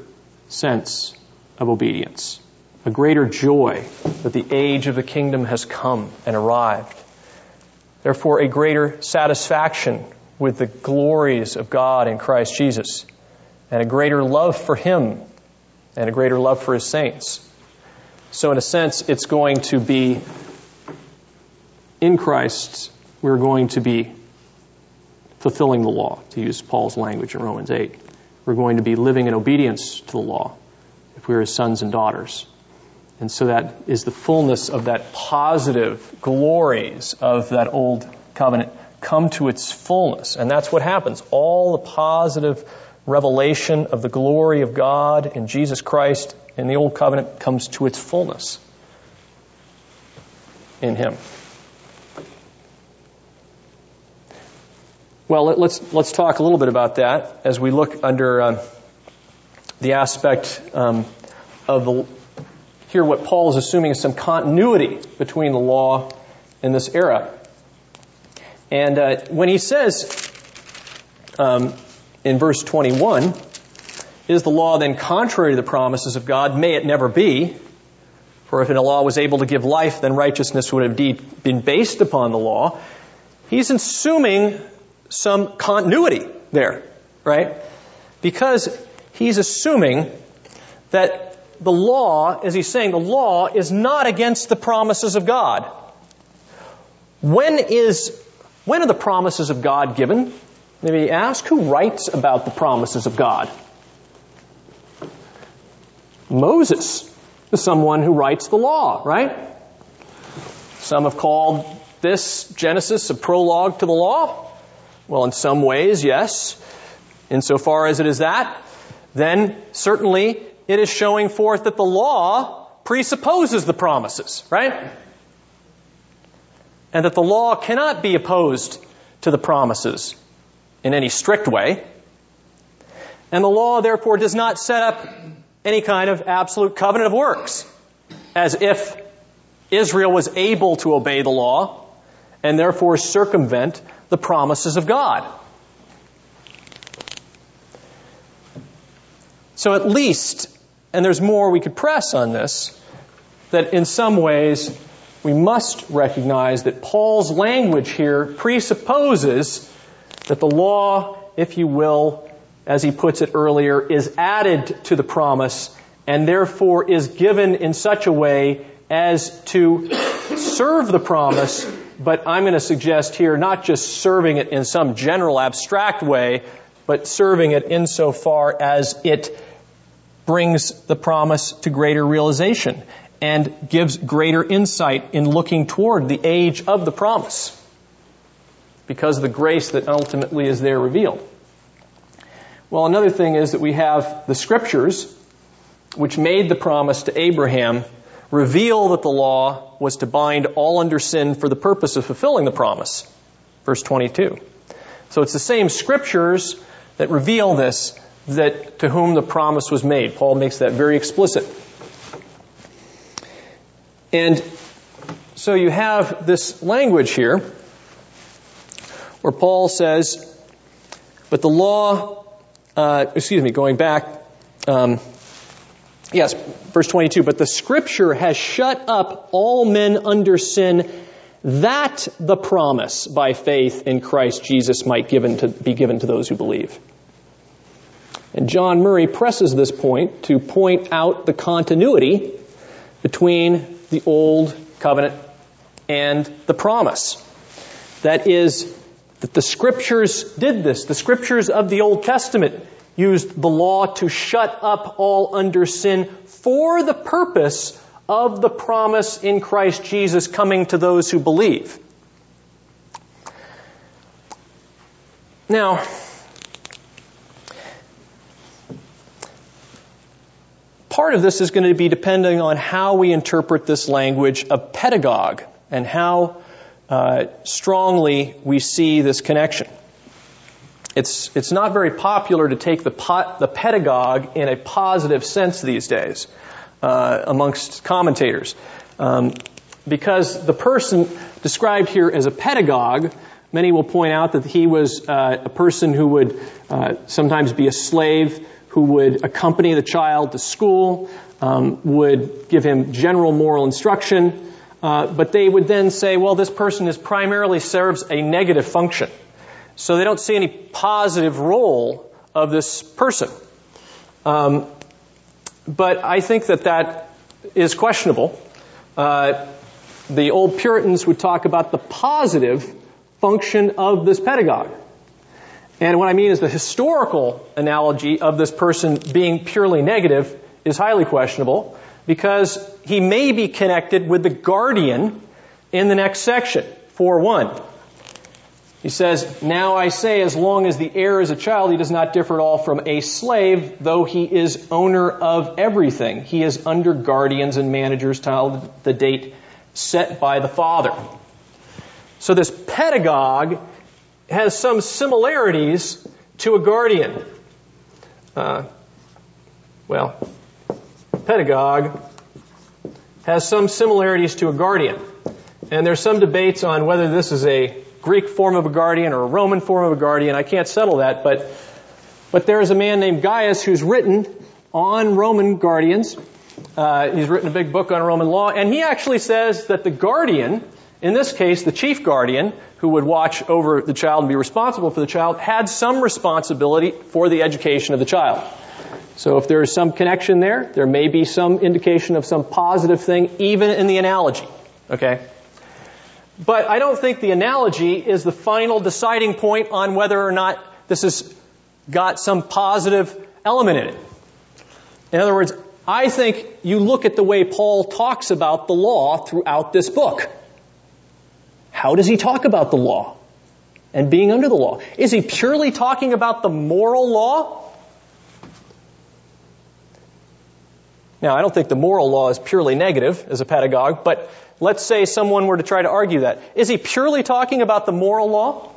sense of obedience a greater joy that the age of the kingdom has come and arrived. Therefore, a greater satisfaction with the glories of God in Christ Jesus, and a greater love for Him, and a greater love for His saints. So, in a sense, it's going to be in Christ, we're going to be fulfilling the law, to use Paul's language in Romans 8. We're going to be living in obedience to the law if we're his sons and daughters. And so that is the fullness of that positive glories of that old covenant come to its fullness. And that's what happens. All the positive revelation of the glory of God in Jesus Christ in the old covenant comes to its fullness in Him. Well, let's, let's talk a little bit about that as we look under um, the aspect um, of the here what Paul is assuming is some continuity between the law and this era. And uh, when he says um, in verse 21, is the law then contrary to the promises of God? May it never be. For if a law was able to give life, then righteousness would have indeed been based upon the law. He's assuming some continuity there, right? Because he's assuming that the law, as he's saying, the law is not against the promises of God. When is, when are the promises of God given? Maybe ask who writes about the promises of God? Moses is someone who writes the law, right? Some have called this Genesis a prologue to the law. Well, in some ways, yes. Insofar as it is that, then certainly it is showing forth that the law presupposes the promises, right? And that the law cannot be opposed to the promises in any strict way. And the law, therefore, does not set up any kind of absolute covenant of works, as if Israel was able to obey the law and therefore circumvent the promises of God. So at least and there's more we could press on this, that in some ways we must recognize that Paul's language here presupposes that the law, if you will, as he puts it earlier, is added to the promise and therefore is given in such a way as to serve the promise, but I'm going to suggest here not just serving it in some general abstract way, but serving it insofar as it brings the promise to greater realization and gives greater insight in looking toward the age of the promise because of the grace that ultimately is there revealed. Well, another thing is that we have the scriptures which made the promise to Abraham reveal that the law was to bind all under sin for the purpose of fulfilling the promise. Verse 22. So it's the same scriptures that reveal this that to whom the promise was made. Paul makes that very explicit. And so you have this language here where Paul says, But the law, uh, excuse me, going back, um, yes, verse 22, but the scripture has shut up all men under sin that the promise by faith in Christ Jesus might given to, be given to those who believe. And John Murray presses this point to point out the continuity between the old covenant and the promise. That is, that the scriptures did this. The scriptures of the Old Testament used the law to shut up all under sin for the purpose of the promise in Christ Jesus coming to those who believe. Now, part of this is going to be depending on how we interpret this language of pedagogue and how uh, strongly we see this connection. It's, it's not very popular to take the, pot, the pedagogue in a positive sense these days uh, amongst commentators. Um, because the person described here as a pedagogue, many will point out that he was uh, a person who would uh, sometimes be a slave, who would accompany the child to school, um, would give him general moral instruction, uh, but they would then say, well, this person is primarily serves a negative function. So they don't see any positive role of this person. Um, but I think that that is questionable. Uh, the old Puritans would talk about the positive function of this pedagogue. And what I mean is the historical analogy of this person being purely negative is highly questionable because he may be connected with the guardian in the next section, 4.1. He says, Now I say, as long as the heir is a child, he does not differ at all from a slave, though he is owner of everything. He is under guardians and managers till the date set by the father. So this pedagogue has some similarities to a guardian. Uh, well, pedagogue has some similarities to a guardian. And there's some debates on whether this is a Greek form of a guardian or a Roman form of a guardian. I can't settle that, but, but there is a man named Gaius who's written on Roman guardians. Uh, he's written a big book on Roman law, and he actually says that the guardian, in this case, the chief guardian, who would watch over the child and be responsible for the child, had some responsibility for the education of the child. So if there is some connection there, there may be some indication of some positive thing, even in the analogy. Okay? But I don't think the analogy is the final deciding point on whether or not this has got some positive element in it. In other words, I think you look at the way Paul talks about the law throughout this book. How does he talk about the law and being under the law? Is he purely talking about the moral law? Now, I don't think the moral law is purely negative as a pedagogue, but let's say someone were to try to argue that. Is he purely talking about the moral law?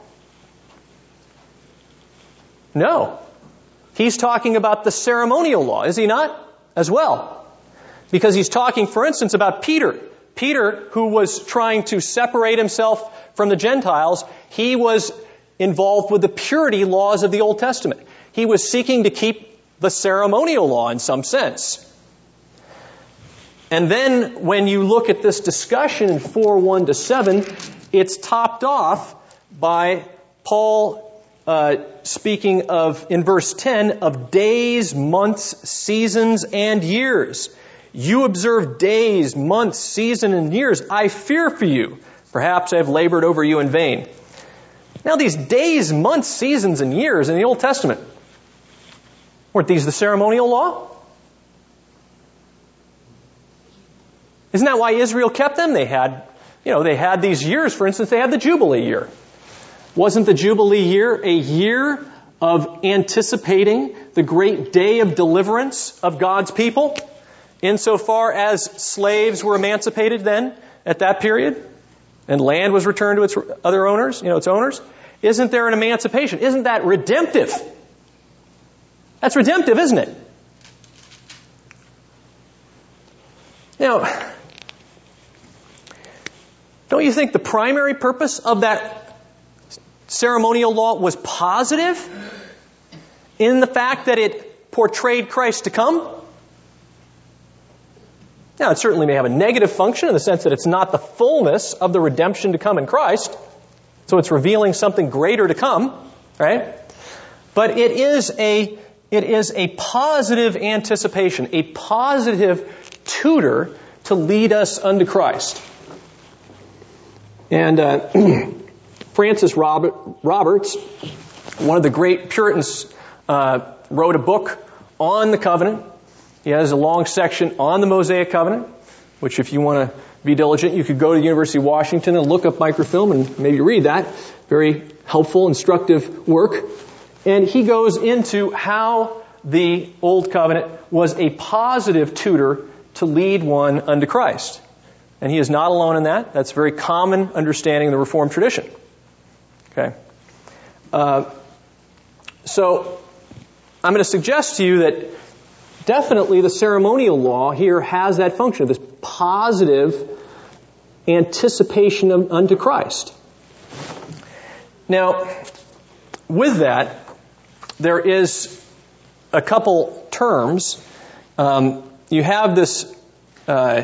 No. He's talking about the ceremonial law, is he not? As well. Because he's talking, for instance, about Peter. Peter, who was trying to separate himself from the Gentiles, he was involved with the purity laws of the Old Testament. He was seeking to keep the ceremonial law in some sense. And then when you look at this discussion in 4 1 to 7, it's topped off by Paul uh, speaking of, in verse 10, of days, months, seasons, and years. You observe days, months, season, and years. I fear for you. Perhaps I have labored over you in vain. Now, these days, months, seasons, and years in the Old Testament, weren't these the ceremonial law? Isn't that why Israel kept them? They had, you know, they had these years. For instance, they had the Jubilee year. Wasn't the Jubilee year a year of anticipating the great day of deliverance of God's people? Insofar as slaves were emancipated then at that period and land was returned to its other owners, you know, its owners, isn't there an emancipation? Isn't that redemptive? That's redemptive, isn't it? Now, don't you think the primary purpose of that ceremonial law was positive in the fact that it portrayed Christ to come. Now, it certainly may have a negative function in the sense that it's not the fullness of the redemption to come in Christ. So it's revealing something greater to come, right? But it is a, it is a positive anticipation, a positive tutor to lead us unto Christ. And uh, (clears throat) Francis Robert, Roberts, one of the great Puritans, uh, wrote a book on the covenant. He has a long section on the Mosaic covenant, which if you want to be diligent, you could go to the University of Washington and look up microfilm and maybe read that. Very helpful, instructive work. And he goes into how the Old Covenant was a positive tutor to lead one unto Christ. And he is not alone in that. That's a very common understanding in the Reformed tradition. Okay? Uh, so, I'm going to suggest to you that definitely the ceremonial law here has that function, this positive anticipation of, unto Christ. Now, with that, there is a couple terms. Um, you have this uh,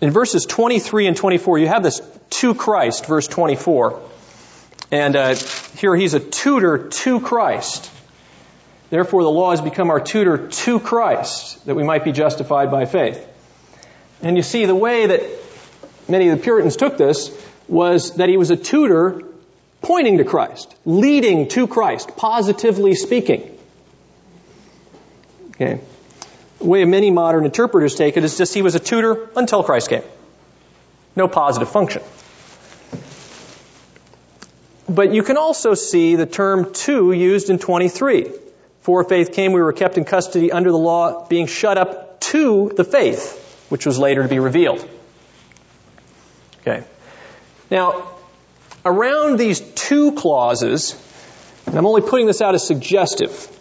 in verses 23 and 24. You have this to Christ, verse 24, and uh, here he's a tutor to Christ. Therefore, the law has become our tutor to Christ, that we might be justified by faith. And you see, the way that many of the Puritans took this was that he was a tutor pointing to Christ, leading to Christ, positively speaking. Okay. Way many modern interpreters take it is just he was a tutor until Christ came. No positive function. But you can also see the term to used in 23. For faith came, we were kept in custody under the law, being shut up to the faith, which was later to be revealed. Okay. Now, around these two clauses, and I'm only putting this out as suggestive,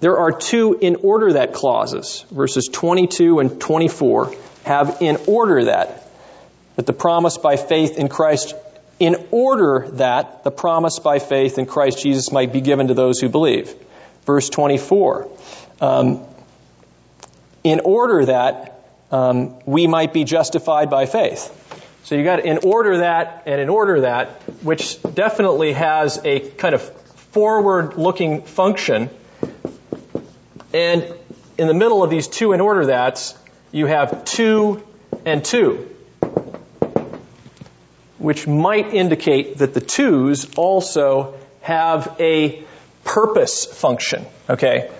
there are two in order that clauses. Verses 22 and 24 have in order that, that the promise by faith in Christ, in order that the promise by faith in Christ Jesus might be given to those who believe. Verse 24, um, in order that um, we might be justified by faith. So you got in order that and in order that, which definitely has a kind of forward looking function. And in the middle of these two in order that's, you have two and two, which might indicate that the twos also have a purpose function, okay?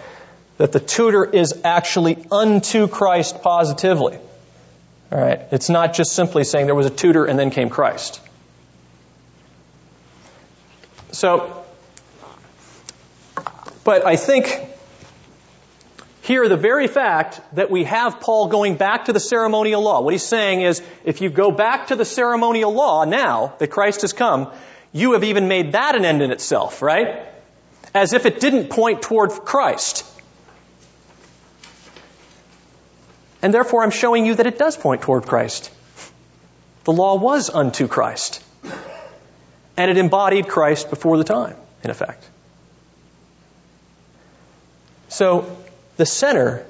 That the tutor is actually unto Christ positively. All right. It's not just simply saying there was a tutor and then came Christ. So, but I think here the very fact that we have Paul going back to the ceremonial law, what he's saying is if you go back to the ceremonial law now that Christ has come, you have even made that an end in itself, right? As if it didn't point toward Christ. And therefore, I'm showing you that it does point toward Christ. The law was unto Christ. And it embodied Christ before the time, in effect. So, the center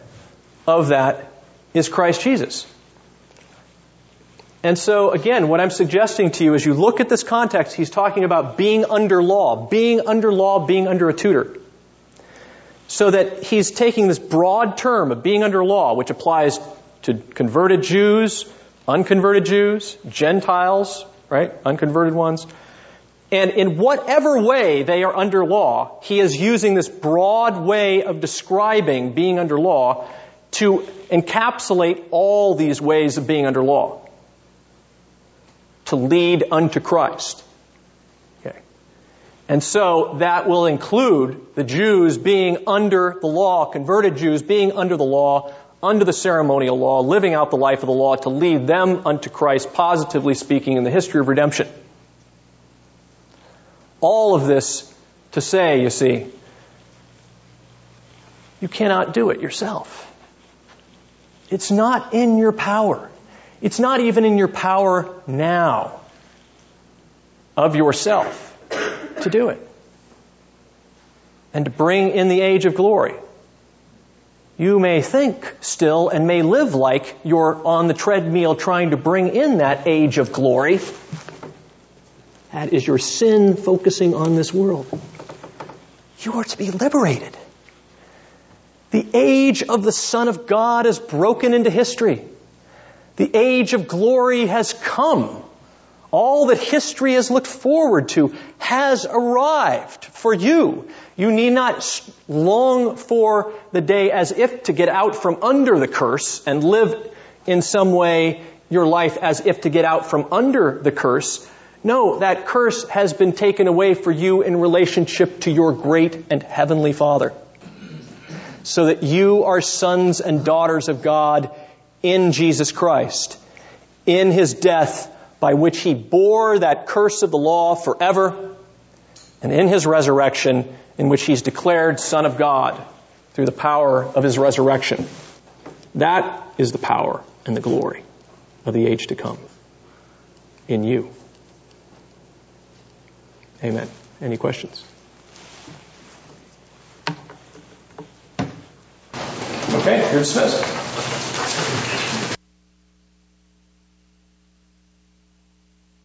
of that is Christ Jesus. And so, again, what I'm suggesting to you as you look at this context, he's talking about being under law, being under law, being under a tutor so that he's taking this broad term of being under law, which applies to converted Jews, unconverted Jews, Gentiles, right? Unconverted ones. And in whatever way they are under law, he is using this broad way of describing being under law to encapsulate all these ways of being under law. To lead unto Christ. Okay. And so that will include the Jews being under the law, converted Jews being under the law, under the ceremonial law, living out the life of the law to lead them unto Christ, positively speaking, in the history of redemption. All of this to say, you see, you cannot do it yourself. It's not in your power. It's not even in your power now. of yourself to do it and to bring in the age of glory. You may think still and may live like you're on the treadmill trying to bring in that age of glory. That is your sin focusing on this world. You are to be liberated. The age of the Son of God is broken into history. The age of glory has come. All that history has looked forward to has arrived for you. You need not long for the day as if to get out from under the curse and live in some way your life as if to get out from under the curse. No, that curse has been taken away for you in relationship to your great and heavenly Father. So that you are sons and daughters of God in Jesus Christ, in His death by which he bore that curse of the law forever, and in his resurrection, in which he's declared Son of God through the power of his resurrection. That is the power and the glory of the age to come in you. Amen. Any questions? Okay, you're dismissed.